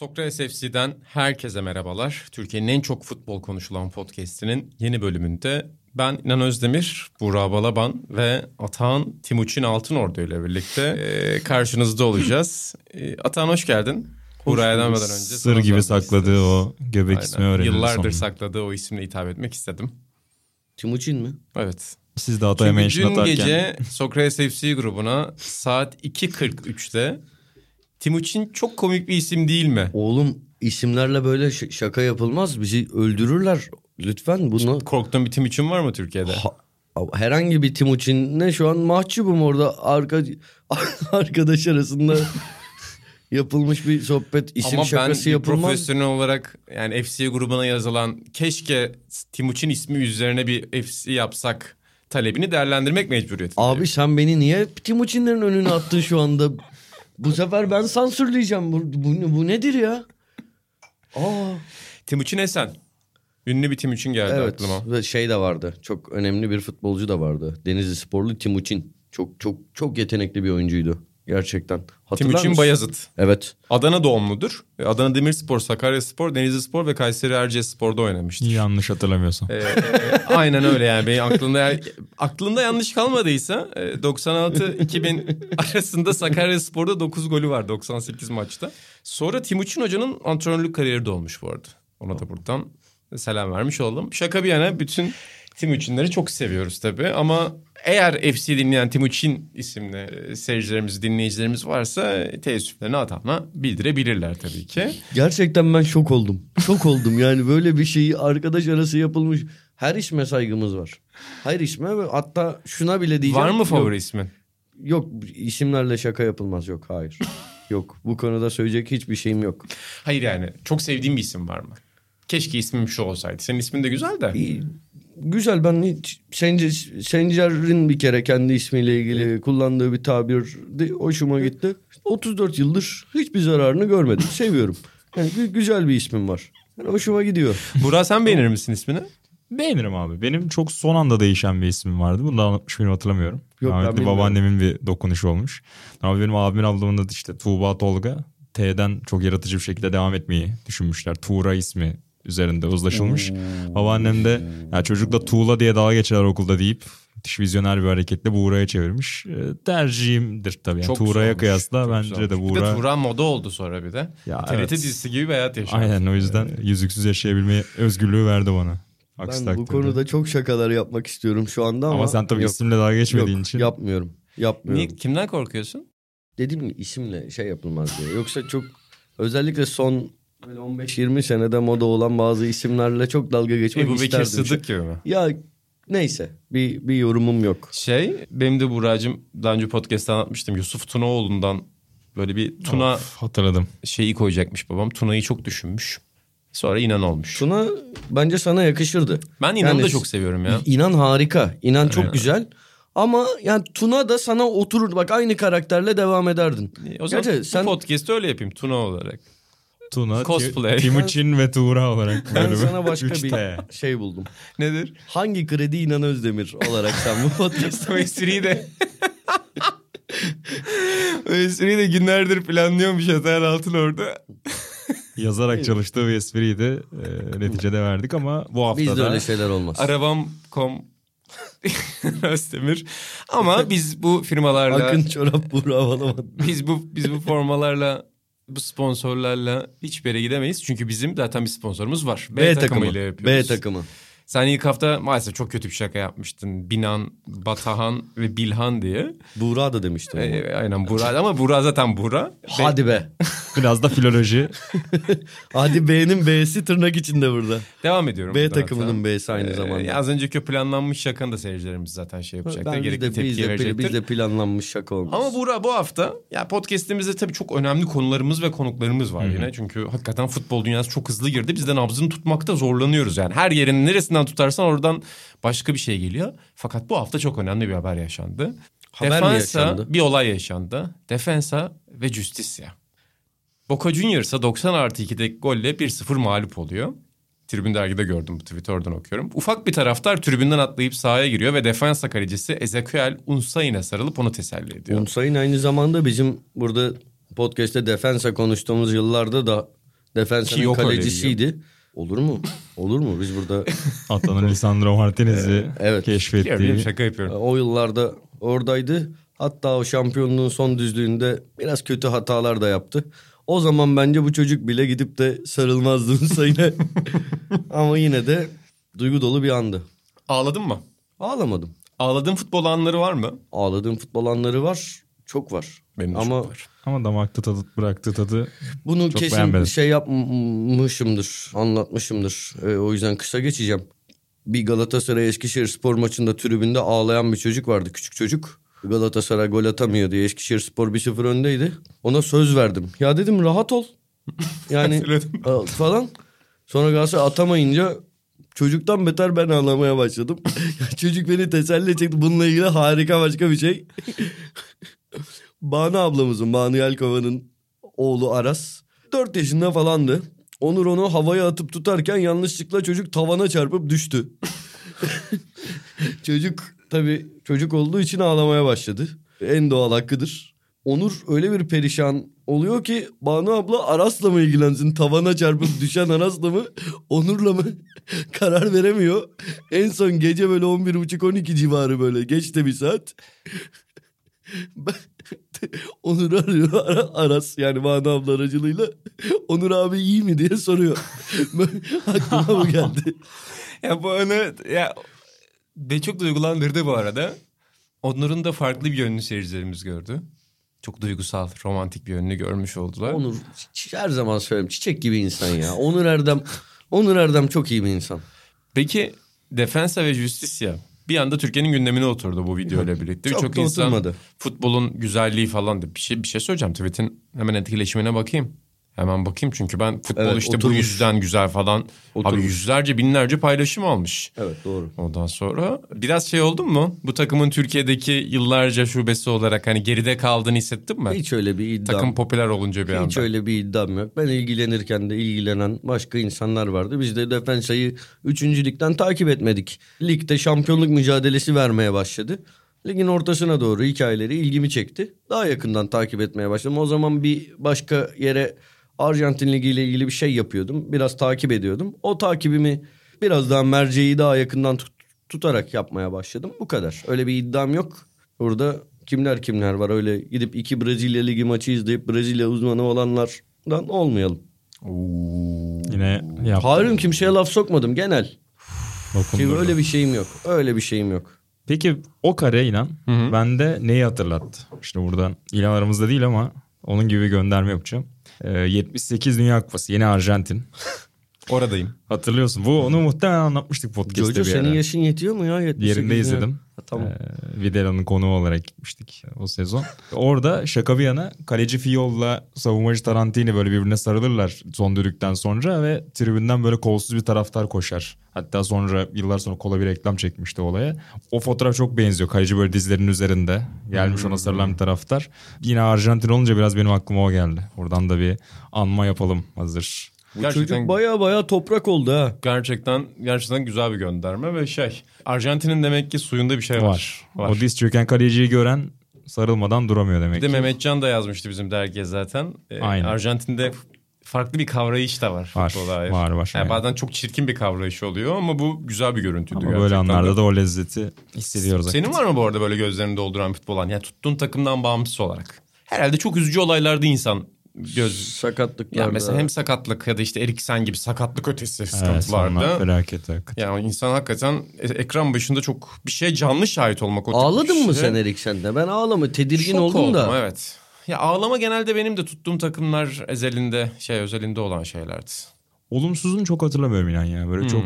Sokrates FC'den herkese merhabalar. Türkiye'nin en çok futbol konuşulan podcast'inin yeni bölümünde ben İnan Özdemir, Burak Balaban ve Atahan Timuçin Altınordu ile birlikte e, karşınızda olacağız. E, Atahan hoş geldin. Burak'a demeden önce. Sır gibi sakladığı o göbek Aynen. ismi öğrenildi Yıllardır sonunda. sakladığı o isimle hitap etmek istedim. Timuçin mi? Evet. Siz de Atay'a Çünkü mention atarken gece Sokrates FC grubuna saat 2.43'te Timuçin çok komik bir isim değil mi? Oğlum isimlerle böyle şaka yapılmaz. Bizi öldürürler. Lütfen bunu Korktuğun bir Timuçin var mı Türkiye'de? Ha- herhangi bir Timuçin'le şu an mahcubum orada arka arkadaş arasında yapılmış bir sohbet isim Ama ben şakası bir yapılmaz. profesyonel olarak yani FC grubuna yazılan keşke Timuçin ismi üzerine bir FC yapsak talebini değerlendirmek mecburiyetindeyim. Abi sen beni niye Timuçin'lerin önüne attın şu anda? Bu sefer ben sansürleyeceğim. Bu, bu, bu nedir ya? Aa, Timuçin Esen. Ünlü bir Timuçin geldi evet. aklıma. Ve şey de vardı. Çok önemli bir futbolcu da vardı. Denizli Sporlu Timuçin. Çok çok çok yetenekli bir oyuncuydu. Gerçekten. Hatırlar Timuçin mısın? Bayazıt. Evet. Adana doğumludur. Adana Demirspor, Sakaryaspor, Denizlispor ve Kayseri Erciyesspor'da oynamıştır. yanlış hatırlamıyorsam. Ee, e, aynen öyle yani benim aklımda aklında yanlış kalmadıysa e, 96-2000 arasında Sakaryaspor'da 9 golü var 98 maçta. Sonra Timuçin Hoca'nın antrenörlük kariyeri de olmuş bu arada. Ona da buradan selam vermiş oldum. Şaka bir yana bütün Timuçinleri çok seviyoruz tabii ama eğer FC dinleyen Timuçin isimli e, seyircilerimiz, dinleyicilerimiz varsa teessüflerini Atan'a bildirebilirler tabii ki. Gerçekten ben şok oldum. Şok oldum yani böyle bir şeyi arkadaş arası yapılmış. Her isme saygımız var. Her isme ve hatta şuna bile diyeceğim. Var mı favori Yok, ismin? yok isimlerle şaka yapılmaz yok hayır. yok bu konuda söyleyecek hiçbir şeyim yok. Hayır yani çok sevdiğim bir isim var mı? Keşke ismim şu olsaydı. Senin ismin de güzel de. İyi, Güzel ben hiç Sencer, Sencer'in bir kere kendi ismiyle ilgili kullandığı bir tabir de hoşuma gitti. 34 yıldır hiçbir zararını görmedim. Seviyorum. Yani gü- güzel bir ismim var. Yani hoşuma gidiyor. Burak sen beğenir misin ismini? Beğenirim abi. Benim çok son anda değişen bir ismim vardı. Bunu da anlatmış mıyım hatırlamıyorum. Yok, ben Rahmetli babaannemin bir dokunuşu olmuş. Ama benim abimin ablamın adı işte Tuğba Tolga. T'den çok yaratıcı bir şekilde devam etmeyi düşünmüşler. Tuğra ismi üzerinde uzlaşılmış. Babaannem de ya çocukla Tuğla diye dalga geçer okulda deyip müthiş vizyoner bir hareketle Buğra'ya çevirmiş. Ee, tercihimdir tabii. Yani Çok Tuğra'ya kıyasla çok bence güzel de olmuş. Bir de Buğra... Turan moda oldu sonra bir de. Ya TRT evet. dizisi gibi bir hayat yaşadı. Aynen o yüzden yüzüksüz yaşayabilme özgürlüğü verdi bana. Aksi Ben bu takdirde. konuda çok şakalar yapmak istiyorum şu anda ama, Ama, sen tabii yok, isimle dalga geçmediğin yok, için. yapmıyorum. Yapmıyorum. Niye, kimden korkuyorsun? Dediğim gibi isimle şey yapılmaz diye. Yoksa çok özellikle son böyle 15-20 senede moda olan bazı isimlerle çok dalga geçmek Ebu Bekir isterdim. Sıddık gibi mi? Ya neyse bir, bir yorumum yok. Şey benim de Burak'cığım daha önce podcast'ta anlatmıştım. Yusuf Tunaoğlu'ndan böyle bir Tuna Of, hatırladım. şeyi koyacakmış babam. Tuna'yı çok düşünmüş. Sonra inan olmuş. Tuna bence sana yakışırdı. Ben İnan'ı Yani da çok seviyorum ya. İnan harika. İnan çok Aynen. güzel. Ama yani Tuna da sana oturur. Bak aynı karakterle devam ederdin. O zaman Gerçi bu sen- podcast'ı öyle yapayım Tuna olarak. Tuna, Cosplay. Ti- Timuçin ve Tuğra olarak. Ben sana başka bir şey buldum. Nedir? Hangi kredi İnan Özdemir olarak sen bu podcast'ta O espriyi de... o espriyi de günlerdir planlıyormuş Atayan Altın orada. Yazarak çalıştığı bir espriydi. Ee, neticede verdik ama bu hafta Bizde da öyle şeyler olmaz. Arabam.com Özdemir. Ama biz bu firmalarla Akın çorap Buğra Balaban. biz bu biz bu formalarla bu sponsorlarla hiçbir yere gidemeyiz. Çünkü bizim zaten bir sponsorumuz var. B, B, takımı takımı. ile yapıyoruz. B takımı. Sen ilk hafta maalesef çok kötü bir şaka yapmıştın. Binan, Batahan ve Bilhan diye. Buğra da demiştim. ama. Ee, aynen Burak ama Burak zaten Burak. Hadi be. biraz da filoloji. Hadi B'nin B'si tırnak içinde burada. Devam ediyorum. B takımının hatta. B'si aynı Ee, zamanda. az önceki planlanmış şakanı da seyircilerimiz zaten şey yapacaktır. Ben Gerekli tepki bizde, verecektir. bizde planlanmış şaka olmuş. Ama Burak bu hafta ya podcast'imizde tabii çok önemli konularımız ve konuklarımız var yine. Çünkü hakikaten futbol dünyası çok hızlı girdi. Biz de nabzını tutmakta zorlanıyoruz yani. Her yerin neresinden tutarsan oradan başka bir şey geliyor. Fakat bu hafta çok önemli bir haber yaşandı. Haber mi Defensa yaşandı? bir olay yaşandı. Defensa ve Justicia. Boca Juniors'a 90 artı 2'deki golle 1-0 mağlup oluyor. Tribün dergide gördüm bu tweet'i oradan okuyorum. Ufak bir taraftar tribünden atlayıp sahaya giriyor ve defensa kalecisi Ezekiel Unsayin'e sarılıp onu teselli ediyor. Unsay'ın aynı zamanda bizim burada podcast'te Defensa konuştuğumuz yıllarda da Defensa'nın kalecisiydi. Olur mu? Olur mu? Biz burada Atanın Lisandro Martinez'i Evet. keşfettiği. Biliyorum, şaka yapıyorum. o yıllarda oradaydı. Hatta o şampiyonluğun son düzlüğünde biraz kötü hatalar da yaptı. O zaman bence bu çocuk bile gidip de sarılmazdı Unsay'ına. Ama yine de duygu dolu bir andı. Ağladın mı? Ağlamadım. Ağladığın futbol anları var mı? Ağladığım futbol anları var. Çok var. Benim de Ama çok var. Ama damakta tadı bıraktığı tadı Bunu Çok kesin beğenmedim. şey yapmışımdır, anlatmışımdır. Ee, o yüzden kısa geçeceğim. Bir Galatasaray Eskişehir spor maçında tribünde ağlayan bir çocuk vardı, küçük çocuk. Galatasaray gol atamıyor diye Eskişehir spor 1-0 öndeydi. Ona söz verdim. Ya dedim rahat ol. Yani a- falan. Sonra Galatasaray atamayınca çocuktan beter ben ağlamaya başladım. Çocuk beni teselli çekti. Bununla ilgili harika başka bir şey. Banu ablamızın, Banu Yelkova'nın oğlu Aras. 4 yaşında falandı. Onur onu havaya atıp tutarken yanlışlıkla çocuk tavana çarpıp düştü. çocuk tabii çocuk olduğu için ağlamaya başladı. En doğal hakkıdır. Onur öyle bir perişan oluyor ki Banu abla Aras'la mı ilgilensin? Tavana çarpıp düşen Aras'la mı? Onur'la mı? Karar veremiyor. En son gece böyle 11.30-12 civarı böyle. Geç de bir saat. Onur arıyor Ara- Aras yani Banu abla aracılığıyla. Onur abi iyi mi diye soruyor. Aklıma bu geldi. Ya bu anı ya beni çok duygulandırdı bu arada. Onların da farklı bir yönünü seyircilerimiz gördü. Çok duygusal, romantik bir yönünü görmüş oldular. Onur her zaman söylüyorum çiçek gibi insan ya. Onur Erdem Onur Erdem çok iyi bir insan. Peki Defensa ve Justicia bir anda Türkiye'nin gündemine oturdu bu video ile birlikte. Çok da insan oturmadı. futbolun güzelliği falan da bir şey bir şey söyleyeceğim. Tweet'in hemen etkileşimine bakayım. Hemen bakayım çünkü ben futbol Evet, işte bu oturmuş. yüzden güzel falan. Abi Oturmuş. yüzlerce binlerce paylaşım almış. Evet doğru. Ondan sonra biraz şey oldun mu? Bu takımın Türkiye'deki yıllarca şubesi olarak hani geride kaldığını hissettin mi? Hiç öyle bir iddiam. Takım popüler olunca bir Hiç anda. öyle bir iddiam yok. Ben ilgilenirken de ilgilenen başka insanlar vardı. Biz de Defensa'yı 3. ligden takip etmedik. Ligde şampiyonluk mücadelesi vermeye başladı. Ligin ortasına doğru hikayeleri ilgimi çekti. Daha yakından takip etmeye başladım. O zaman bir başka yere Arjantin Ligi ile ilgili bir şey yapıyordum. Biraz takip ediyordum. O takibimi biraz daha merceği daha yakından tut- tutarak yapmaya başladım. Bu kadar. Öyle bir iddiam yok. Burada kimler kimler var öyle gidip iki Brezilya Ligi maçı izleyip Brezilya uzmanı olanlardan olmayalım. yine yaptı. Harun kimseye laf sokmadım genel. Ki öyle bir şeyim yok. Öyle bir şeyim yok. Peki o kare inan bende neyi hatırlattı? İşte buradan ilan aramızda değil ama onun gibi bir gönderme yapacağım. Ee, 78 Dünya Kupası yeni Arjantin. Oradayım. Hatırlıyorsun. Bu onu muhtemelen anlatmıştık podcast'te Jojo bir senin yaşın yetiyor mu ya? 78 Yerinde ya? izledim. Tamam. Ee, Videla'nın konuğu olarak gitmiştik o sezon. Orada şaka bir yana kaleci Fiol'la savunmacı Tarantini böyle birbirine sarılırlar son düdükten sonra ve tribünden böyle kolsuz bir taraftar koşar. Hatta sonra yıllar sonra kola bir reklam çekmişti olaya. O fotoğraf çok benziyor. Kaleci böyle dizlerinin üzerinde. Gelmiş ona sarılan bir taraftar. Yine Arjantin olunca biraz benim aklıma o geldi. Oradan da bir anma yapalım hazır. Bu Gerçekten çocuk baya baya toprak oldu ha. gerçekten gerçekten güzel bir gönderme ve şey Arjantin'in demek ki suyunda bir şey var. Var. O diz çöken kaleciyi gören sarılmadan duramıyor demek Bir de ki. Mehmetcan da yazmıştı bizim dergiye zaten. Ee, Aynen. Arjantin'de farklı bir kavrayış da var. Var, dair. var, var. Yani bazen çok çirkin bir kavrayış oluyor ama bu güzel bir görüntüydü. Ama gerçekten böyle de. anlarda da o lezzeti hissediyoruz. Senin var mı bu arada böyle gözlerini dolduran futbol an? Yani tuttuğun takımdan bağımsız olarak. Herhalde çok üzücü olaylarda insan göz... Sakatlıklar. Yani mesela hem sakatlık ya da işte Eriksen gibi sakatlık ötesi Evet, sıkıntılarda. felaket hakikaten. yani insan hakikaten e- ekran başında çok bir şeye canlı şahit olmak. O Ağladın mı şeye- sen Eriksen'de? Ben ağlama tedirgin Şok oldum da. evet. Ya ağlama genelde benim de tuttuğum takımlar ezelinde şey özelinde olan şeylerdi. Olumsuzunu çok hatırlamıyorum inan ya. Böyle çok...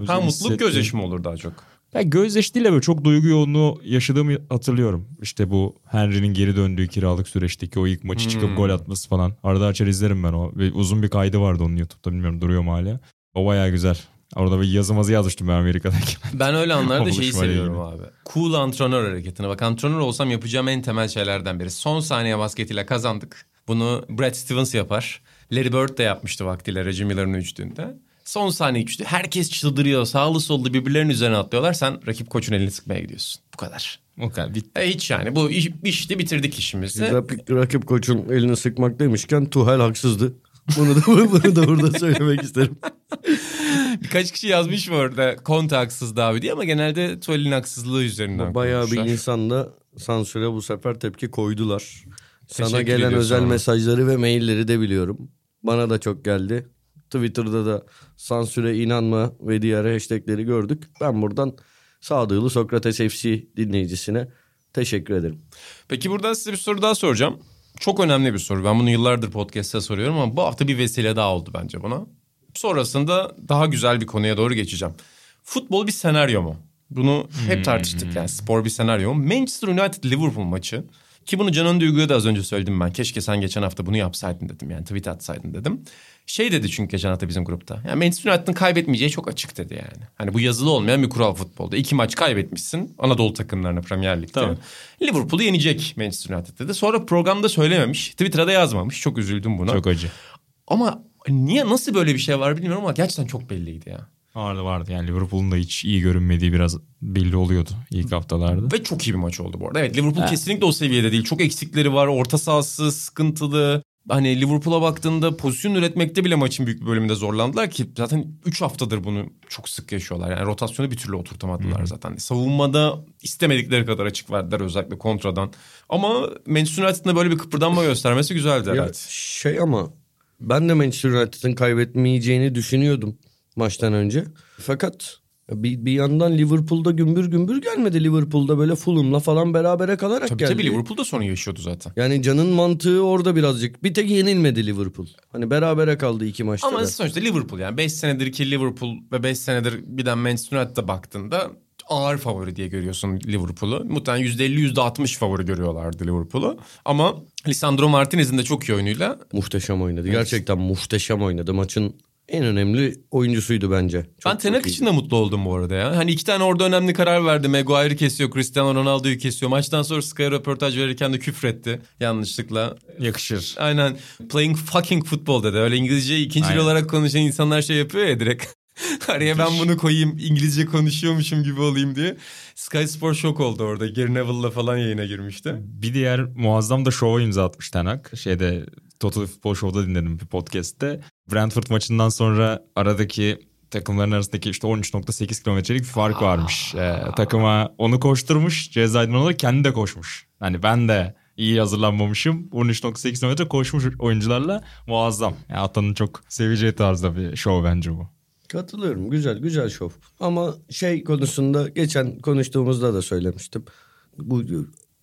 özel Ha mutluluk gözyaşı mı olur daha çok? Ya gözyaşı değil de böyle çok duygu yoğunluğu yaşadığımı hatırlıyorum. İşte bu Henry'nin geri döndüğü kiralık süreçteki o ilk maçı çıkıp gol atması falan. Arada açar izlerim ben o. Ve uzun bir kaydı vardı onun YouTube'da bilmiyorum duruyor mu hala. O bayağı güzel. Orada bir yazımazı yazmıştım ben Amerika'dayken. Ben öyle anlarda şeyi seviyorum abi. Cool antrenör hareketini. Bak antrenör olsam yapacağım en temel şeylerden biri. Son saniye basketiyle kazandık. Bunu Brad Stevens yapar. Larry Bird de yapmıştı vaktiyle Reggie Miller'ın üçlüğünde. Son saniye üçlü. Herkes çıldırıyor. Sağlı sollu birbirlerinin üzerine atlıyorlar. Sen rakip koçun elini sıkmaya gidiyorsun. Bu kadar. O kadar. Bit- E hiç yani bu iş, işte bitirdik işimizi. Rakip, rakip koçun elini sıkmak demişken Tuhel haksızdı. Bunu da, bunu da burada söylemek isterim. Birkaç kişi yazmış mı orada Conte haksızdı abi diye ama genelde Tuval'in haksızlığı üzerinden Bayağı bir konuşmuşlar. insan da sansüre bu sefer tepki koydular. Sana Teşekkür gelen özel sana. mesajları ve mailleri de biliyorum. Bana da çok geldi. Twitter'da da sansüre inanma ve diğer hashtagleri gördük. Ben buradan Sadıklı Sokrates FC dinleyicisine teşekkür ederim. Peki buradan size bir soru daha soracağım. Çok önemli bir soru. Ben bunu yıllardır podcast'te soruyorum ama bu hafta bir vesile daha oldu bence buna. Sonrasında daha güzel bir konuya doğru geçeceğim. Futbol bir senaryo mu? Bunu hep tartıştık yani spor bir senaryo mu? Manchester United Liverpool maçı. Ki bunu Canan Duygu'ya da az önce söyledim ben. Keşke sen geçen hafta bunu yapsaydın dedim. Yani tweet atsaydın dedim. Şey dedi çünkü geçen hafta bizim grupta. Yani Manchester United'ın kaybetmeyeceği çok açık dedi yani. Hani bu yazılı olmayan bir kural futbolda. İki maç kaybetmişsin Anadolu takımlarına Premier Lig'de. Tabii. Liverpool'u yenecek Manchester United dedi. Sonra programda söylememiş. Twitter'da yazmamış. Çok üzüldüm buna. Çok acı. Ama niye nasıl böyle bir şey var bilmiyorum ama gerçekten çok belliydi ya. Vardı vardı. Yani Liverpool'un da hiç iyi görünmediği biraz belli oluyordu ilk haftalarda. Ve çok iyi bir maç oldu bu arada. Evet Liverpool kesinlikle o seviyede değil. Çok eksikleri var. Orta sahası sıkıntılı. Hani Liverpool'a baktığında pozisyon üretmekte bile maçın büyük bir bölümünde zorlandılar ki zaten 3 haftadır bunu çok sık yaşıyorlar. Yani rotasyonu bir türlü oturtamadılar zaten. Savunmada istemedikleri kadar açık verdiler özellikle kontradan. Ama Manchester United'ın böyle bir kıpırdanma göstermesi güzeldi Ya evet. şey ama ben de Manchester United'ın kaybetmeyeceğini düşünüyordum maçtan önce. Fakat bir, bir yandan Liverpool'da gümbür gümbür gelmedi. Liverpool'da böyle Fulham'la falan berabere kalarak Tabii geldi. tabii Liverpool da sorun yaşıyordu zaten. Yani canın mantığı orada birazcık. Bir tek yenilmedi Liverpool. Hani berabere kaldı iki maçta Ama da. sonuçta Liverpool yani 5 senedir ki Liverpool ve 5 senedir birden Manchester United'a baktığında ağır favori diye görüyorsun Liverpool'u. Muhtemelen %50 %60 favori görüyorlardı Liverpool'u. Ama Lisandro Martinez'in de çok iyi oyunuyla Muhteşem oynadı. Gerçekten muhteşem oynadı. Maçın en önemli oyuncusuydu bence. Çok, ben Tenak için de mutlu oldum bu arada ya. Hani iki tane orada önemli karar verdi. Maguire'ı kesiyor, Cristiano Ronaldo'yu kesiyor. Maçtan sonra Sky röportaj verirken de küfretti yanlışlıkla. Yakışır. Aynen playing fucking football dedi. Öyle İngilizce ikinci Aynen. olarak konuşan insanlar şey yapıyor ya direkt. Araya ben bunu koyayım İngilizce konuşuyormuşum gibi olayım diye. Sky Spor şok oldu orada. Gary Neville'la falan yayına girmişti. Bir diğer muazzam da şova imza atmış Tenak. Şeyde Total Football Show'da dinledim bir podcast'te. Brentford maçından sonra aradaki takımların arasındaki işte 13.8 kilometrelik bir fark varmış. Ee, takıma onu koşturmuş. Ceza olarak kendi de koşmuş. Hani ben de iyi hazırlanmamışım. 13.8 kilometre koşmuş oyuncularla muazzam. Yani Atan'ın çok seveceği tarzda bir şov bence bu. Katılıyorum. Güzel güzel şov. Ama şey konusunda geçen konuştuğumuzda da söylemiştim. Bu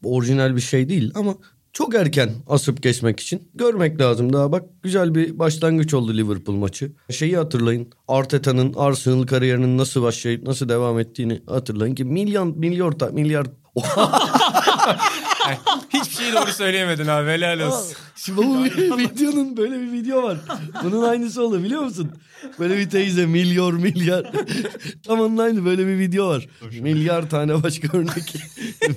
orijinal bir şey değil ama çok erken asıp geçmek için görmek lazım daha. Bak güzel bir başlangıç oldu Liverpool maçı. Şeyi hatırlayın. Arteta'nın Arsenal kariyerinin nasıl başlayıp nasıl devam ettiğini hatırlayın ki milyon milyar milyar Hiçbir şeyi doğru söyleyemedin abi helal olsun. Şimdi bu videonun böyle bir video var. Bunun aynısı oldu biliyor musun? Böyle bir teyze milyar milyar. Tam onun aynı böyle bir video var. Milyar tane başka örnek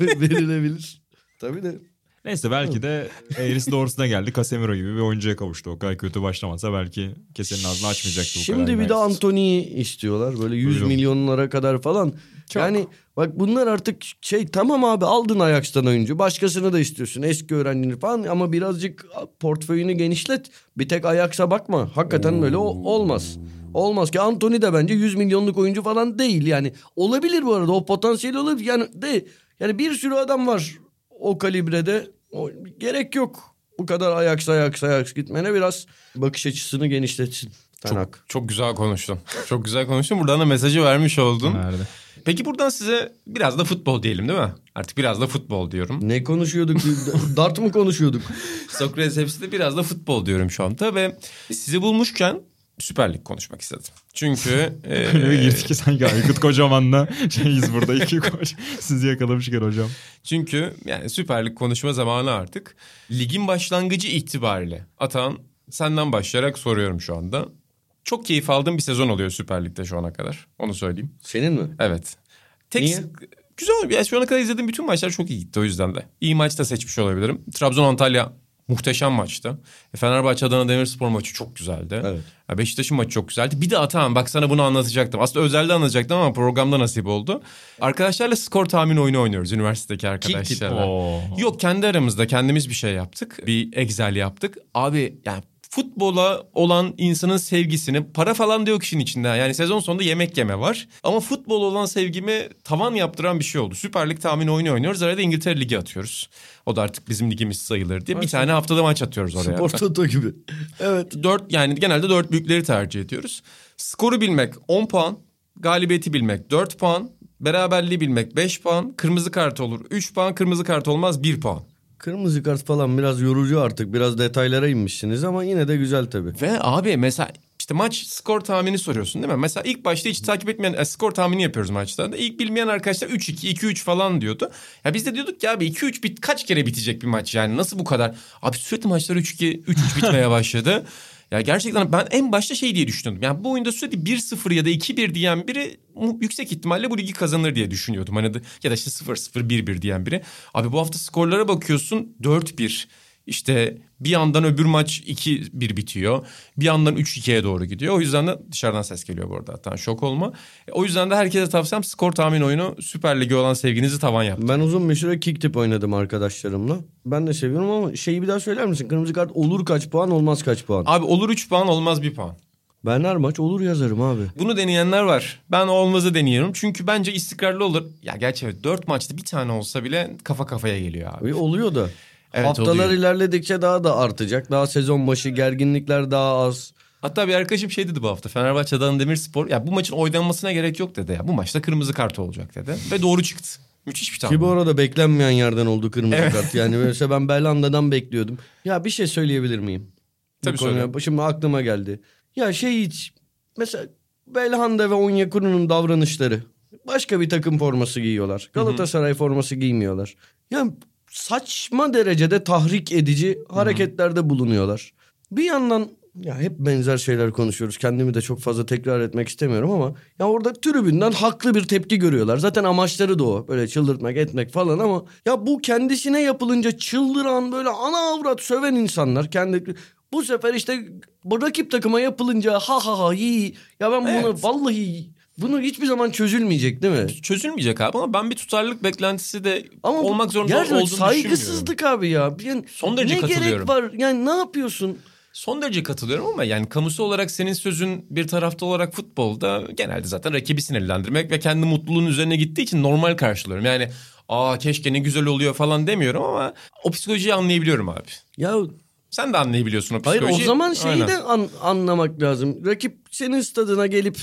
verilebilir. Tabii de. Neyse belki de eğrisi doğrusuna geldi. Casemiro gibi bir oyuncuya kavuştu. O kadar kötü başlamasa belki kesenin ağzını açmayacaktı. Şimdi bir de. Anthony'yi istiyorlar. Böyle 100 Duydum. milyonlara kadar falan. Yani bak bunlar artık şey tamam abi aldın Ajax'tan oyuncu. Başkasını da istiyorsun. Eski öğrencini falan ama birazcık portföyünü genişlet. Bir tek Ajax'a bakma. Hakikaten böyle o- olmaz. Olmaz ki Anthony de bence 100 milyonluk oyuncu falan değil. Yani olabilir bu arada o potansiyeli olabilir. Yani de yani bir sürü adam var o kalibrede. O, gerek yok. Bu kadar Ajax Ajax Ajax gitmene biraz bakış açısını genişletsin. Tanak. Çok güzel konuştun. Çok güzel konuştun. Buradan da mesajı vermiş oldun. Nerede? Peki buradan size biraz da futbol diyelim değil mi? Artık biraz da futbol diyorum. Ne konuşuyorduk? Dart mı konuşuyorduk? Sokrates hepsi de biraz da futbol diyorum şu anda ve sizi bulmuşken Süper Lig konuşmak istedim. Çünkü e, Öyle bir girdi ki sanki Aykut Kocaman'la şeyiz burada iki koç. Sizi yakalamışken hocam. çünkü yani Süper Lig konuşma zamanı artık. Ligin başlangıcı itibariyle Atan senden başlayarak soruyorum şu anda. çok keyif aldığım bir sezon oluyor Süper Lig'de şu ana kadar. Onu söyleyeyim. Senin mi? Evet. Tek Niye? Güzel. Ya şu ana kadar izlediğim bütün maçlar çok iyi gitti o yüzden de. İyi maç da seçmiş olabilirim. Trabzon Antalya muhteşem maçtı. E, Fenerbahçe Adana Demirspor maçı çok güzeldi. Evet. Ya Beşiktaş'ın maçı çok güzeldi. Bir de Atahan bak sana bunu anlatacaktım. Aslında özelde anlatacaktım ama programda nasip oldu. Arkadaşlarla skor tahmin oyunu oynuyoruz üniversitedeki arkadaşlarla. Yok kendi aramızda kendimiz bir şey yaptık. Bir Excel yaptık. Abi yani futbola olan insanın sevgisini para falan da yok işin içinde. Yani sezon sonunda yemek yeme var. Ama futbol olan sevgimi tavan yaptıran bir şey oldu. Süper Lig tahmin oyunu oynuyoruz. Arada İngiltere Ligi atıyoruz. O da artık bizim ligimiz sayılır diye. Bir tane haftada maç atıyoruz oraya. Spor Toto gibi. Evet. Dört yani genelde dört büyükleri tercih ediyoruz. Skoru bilmek 10 puan, galibiyeti bilmek 4 puan, beraberliği bilmek 5 puan, kırmızı kart olur 3 puan, kırmızı kart olmaz 1 puan. Kırmızı kart falan biraz yorucu artık. Biraz detaylara inmişsiniz ama yine de güzel tabii. Ve abi mesela işte maç skor tahmini soruyorsun değil mi? Mesela ilk başta hiç takip etmeyen e, skor tahmini yapıyoruz maçlarda. İlk bilmeyen arkadaşlar 3-2, 2-3 falan diyordu. Ya biz de diyorduk ki abi 2-3 bit kaç kere bitecek bir maç yani nasıl bu kadar? Abi sürekli maçlar 3-2, 3-3 bitmeye başladı. Ya gerçekten ben en başta şey diye düşünüyordum. Yani bu oyunda sürekli 1-0 ya da 2-1 diyen biri yüksek ihtimalle bu ligi kazanır diye düşünüyordum. Hani de- ya da işte 0-0 1-1 diyen biri. Abi bu hafta skorlara bakıyorsun 4-1. İşte bir yandan öbür maç 2-1 bitiyor. Bir yandan 3-2'ye doğru gidiyor. O yüzden de dışarıdan ses geliyor bu arada hatta şok olma. E, O yüzden de herkese tavsiyem skor tahmin oyunu Süper Lig'e olan sevginizi tavan yaptı. Ben uzun bir süre kick tip oynadım arkadaşlarımla. Ben de seviyorum ama şeyi bir daha söyler misin? Kırmızı kart olur kaç puan olmaz kaç puan? Abi olur 3 puan olmaz 1 puan. Ben her maç olur yazarım abi. Bunu deneyenler var. Ben olmazı deniyorum. Çünkü bence istikrarlı olur. Ya gerçi evet 4 maçta bir tane olsa bile kafa kafaya geliyor abi. Abi oluyor da. Evet, Haftalar oluyor. ilerledikçe daha da artacak. Daha sezon başı gerginlikler daha az. Hatta bir arkadaşım şey dedi bu hafta. Fenerbahçe Adana Demirspor. Ya bu maçın oynanmasına gerek yok dedi ya. Bu maçta kırmızı kart olacak dedi. Ve doğru çıktı. Müthiş bir tahmin. Ki bu arada beklenmeyen yerden oldu kırmızı Evet. kart. Yani mesela ben Belhanda'dan bekliyordum. Ya bir şey söyleyebilir miyim? Tabii söyle. Şimdi aklıma geldi. Ya şey hiç mesela Belhanda ve Onyekuru'nun davranışları. Başka bir takım forması giyiyorlar. Galatasaray forması giymiyorlar. Ya saçma derecede tahrik edici hareketlerde bulunuyorlar. Bir yandan ya hep benzer şeyler konuşuyoruz. Kendimi de çok fazla tekrar etmek istemiyorum ama ya orada tribünden haklı bir tepki görüyorlar. Zaten amaçları da o. Böyle çıldırtmak, etmek falan ama ya bu kendisine yapılınca çıldıran böyle ana avrat söven insanlar kendi bu sefer işte bu rakip takıma yapılınca ha ha ha iyi. Ya ben bunu Evet. vallahi bunu hiçbir zaman çözülmeyecek değil mi? Çözülmeyecek abi ama ben bir tutarlılık beklentisi de Ama olmak zorunda gerçekten olduğunu saygısızlık abi ya. Yani Son derece ne katılıyorum. gerek var? Yani ne yapıyorsun? Son derece katılıyorum ama yani kamusu olarak senin sözün bir tarafta olarak futbolda genelde zaten rakibi sinirlendirmek ve kendi mutluluğun üzerine gittiği için normal karşılıyorum. Yani aa keşke ne güzel oluyor falan demiyorum ama o psikolojiyi anlayabiliyorum abi. Ya Sen de anlayabiliyorsun o hayır psikolojiyi. o zaman şeyi Aynen. de an- anlamak lazım. Rakip senin stadına gelip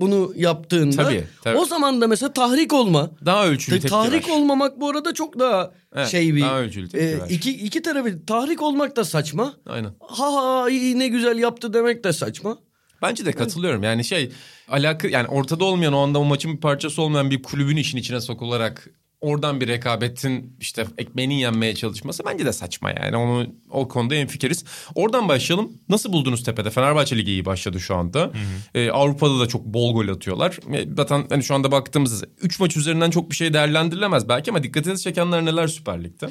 bunu yaptığında Tabii, tabii. o zaman da mesela tahrik olma. Daha ölçülü tepki tahrik ver. olmamak bu arada çok daha Evet, şey bir daha ölçülü tepki e, ver. iki iki tarafı tahrik olmak da saçma. Aynen. Ha ha iyi ne güzel yaptı demek de saçma. Bence de katılıyorum. Yani şey alaka yani ortada olmayan o anda o maçın bir parçası olmayan bir kulübün işin içine sokularak oradan bir rekabetin işte ekmeğinin yenmeye çalışması bence de saçma yani. Onu o konuda enfikiriz. Oradan başlayalım. Nasıl buldunuz tepede? Fenerbahçe Ligi iyi başladı şu anda. Ee, Avrupa'da da çok bol gol atıyorlar. Ee, zaten hani şu anda baktığımız 3 maç üzerinden çok bir şey değerlendirilemez belki ama dikkatinizi çekenler neler Süper Lig'de?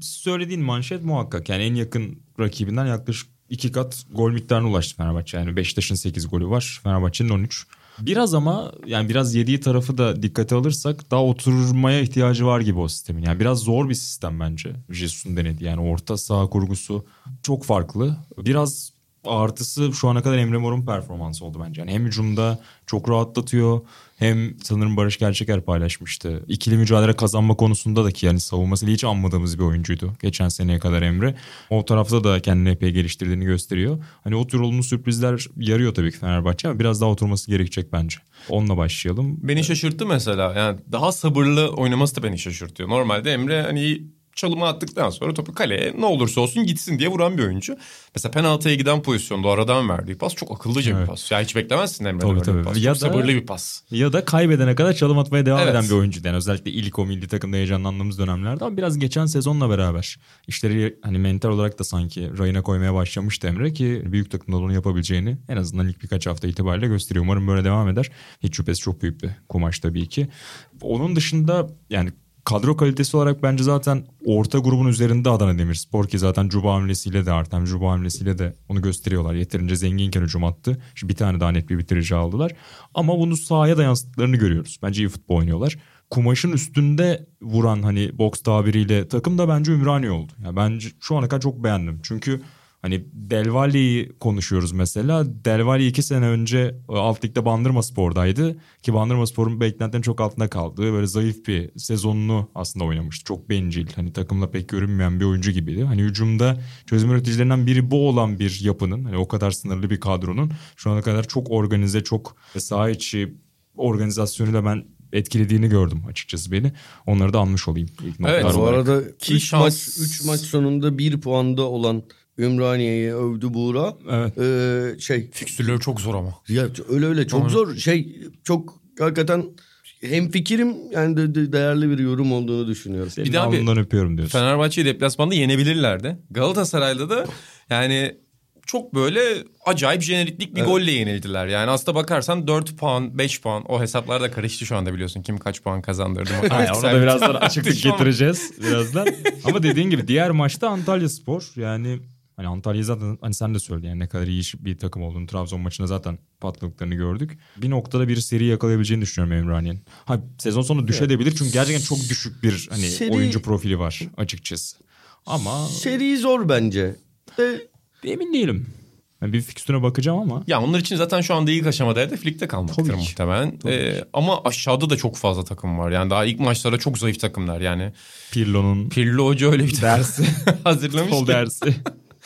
Söylediğin manşet muhakkak. Yani en yakın rakibinden yaklaşık iki kat gol miktarına ulaştı Fenerbahçe. Yani Beşiktaş'ın 8 golü var. Fenerbahçe'nin 13. Biraz ama yani biraz yediği tarafı da dikkate alırsak daha oturmaya ihtiyacı var gibi o sistemin. Yani biraz zor bir sistem bence. Jesus'un denedi. Yani orta saha kurgusu çok farklı. Biraz artısı şu ana kadar Emre Mor'un performansı oldu bence. Yani hem hücumda çok rahatlatıyor hem sanırım Barış Gerçeker paylaşmıştı. İkili mücadele kazanma konusunda da ki yani savunmasıyla hiç anmadığımız bir oyuncuydu. Geçen seneye kadar Emre. O tarafta da kendini epey geliştirdiğini gösteriyor. Hani o tür olumlu sürprizler yarıyor tabii ki Fenerbahçe ama biraz daha oturması gerekecek bence. Onunla başlayalım. Beni şaşırttı mesela. Yani daha sabırlı oynaması da beni şaşırtıyor. Normalde Emre hani çalımı attıktan sonra topu kaleye ne olursa olsun gitsin diye vuran bir oyuncu. Mesela penaltıya giden pozisyonda aradan verdiği pas çok akıllıca bir Evet. pas. Ya hiç beklemezsin Emre'den Tabii, tabii. bir pas. Ya çok da- sabırlı bir pas. Ya da kaybedene kadar çalım atmaya devam Evet. eden bir oyuncu. Yani özellikle ilk o milli takımda heyecanlandığımız dönemlerde ama biraz geçen sezonla beraber işleri hani mental olarak da sanki rayına koymaya başlamıştı Emre ki büyük takımda onu yapabileceğini en azından ilk birkaç hafta itibariyle gösteriyor. Umarım böyle devam eder. Hiç şüphesiz çok büyük bir kumaş tabii ki. Onun dışında yani kadro kalitesi olarak bence zaten orta grubun üzerinde Adana Demirspor ki zaten Cuba hamlesiyle de Artem Cuba hamlesiyle de onu gösteriyorlar. Yeterince zenginken hücum attı. Şimdi bir tane daha net bir bitirici aldılar. Ama bunu sahaya da yansıttıklarını görüyoruz. Bence iyi futbol oynuyorlar. Kumaşın üstünde vuran hani boks tabiriyle takım da bence Ümraniye oldu. Yani bence şu ana kadar çok beğendim. Çünkü Hani Del Valle'yi konuşuyoruz mesela. Del Valle iki sene önce e, alt ligde Bandırma Spor'daydı. Ki Bandırma Spor'un beklentilerin çok altında kaldığı böyle zayıf bir sezonunu aslında oynamıştı. Çok bencil. Hani takımla pek görünmeyen bir oyuncu gibiydi. Hani hücumda çözüm üreticilerinden biri bu olan bir yapının hani o kadar sınırlı bir kadronun şu ana kadar çok organize, çok saha içi organizasyonuyla ben etkilediğini gördüm açıkçası beni. Onları da anmış olayım ilk Evet, Bu arada Ki 3 şans- maç, üç maç sonunda 1 puanda olan Ümraniye'yi övdü Buğra. Evet. Ee, şey Fikstürleri çok zor ama. ya öyle öyle çok Aynen. zor şey çok hakikaten hem fikrim yani de, de değerli bir yorum olduğunu düşünüyorum. Senin Bir daha bir- öpüyorum diyorsun. Fenerbahçe'yi deplasmanda yenebilirlerdi. Galatasaray'da da yani çok böyle acayip jeneriklik bir golle yenildiler. Yani aslında bakarsan 4 puan, 5 puan o hesaplar da karıştı şu anda biliyorsun. Kim kaç puan kazandırdı. Aynen, ona da birazdan açıklık getireceğiz birazdan. Ama dediğin gibi diğer maçta Antalya Spor yani hani Antalya zaten hani sen de söyledin yani ne kadar iyi bir takım olduğunu Trabzon maçında zaten patladıklarını gördük. Bir noktada bir seri yakalayabileceğini düşünüyorum Emraniye'nin. Ha sezon sonu düşebilir çünkü gerçekten çok düşük bir hani Seri- oyuncu profili var açıkçası. Ama Seri zor bence. De, emin değilim. Yani bir fikstüre bakacağım ama Ya onlar için zaten şu anda ilk aşamada hedef ligde kalmaktır Tabii muhtemelen. Ee, ama aşağıda da çok fazla takım var. Yani daha ilk maçlara çok zayıf takımlar. Yani Pirlo'nun Pirlo Hoca öyle bir dersi, hazırlamış futbol dersi.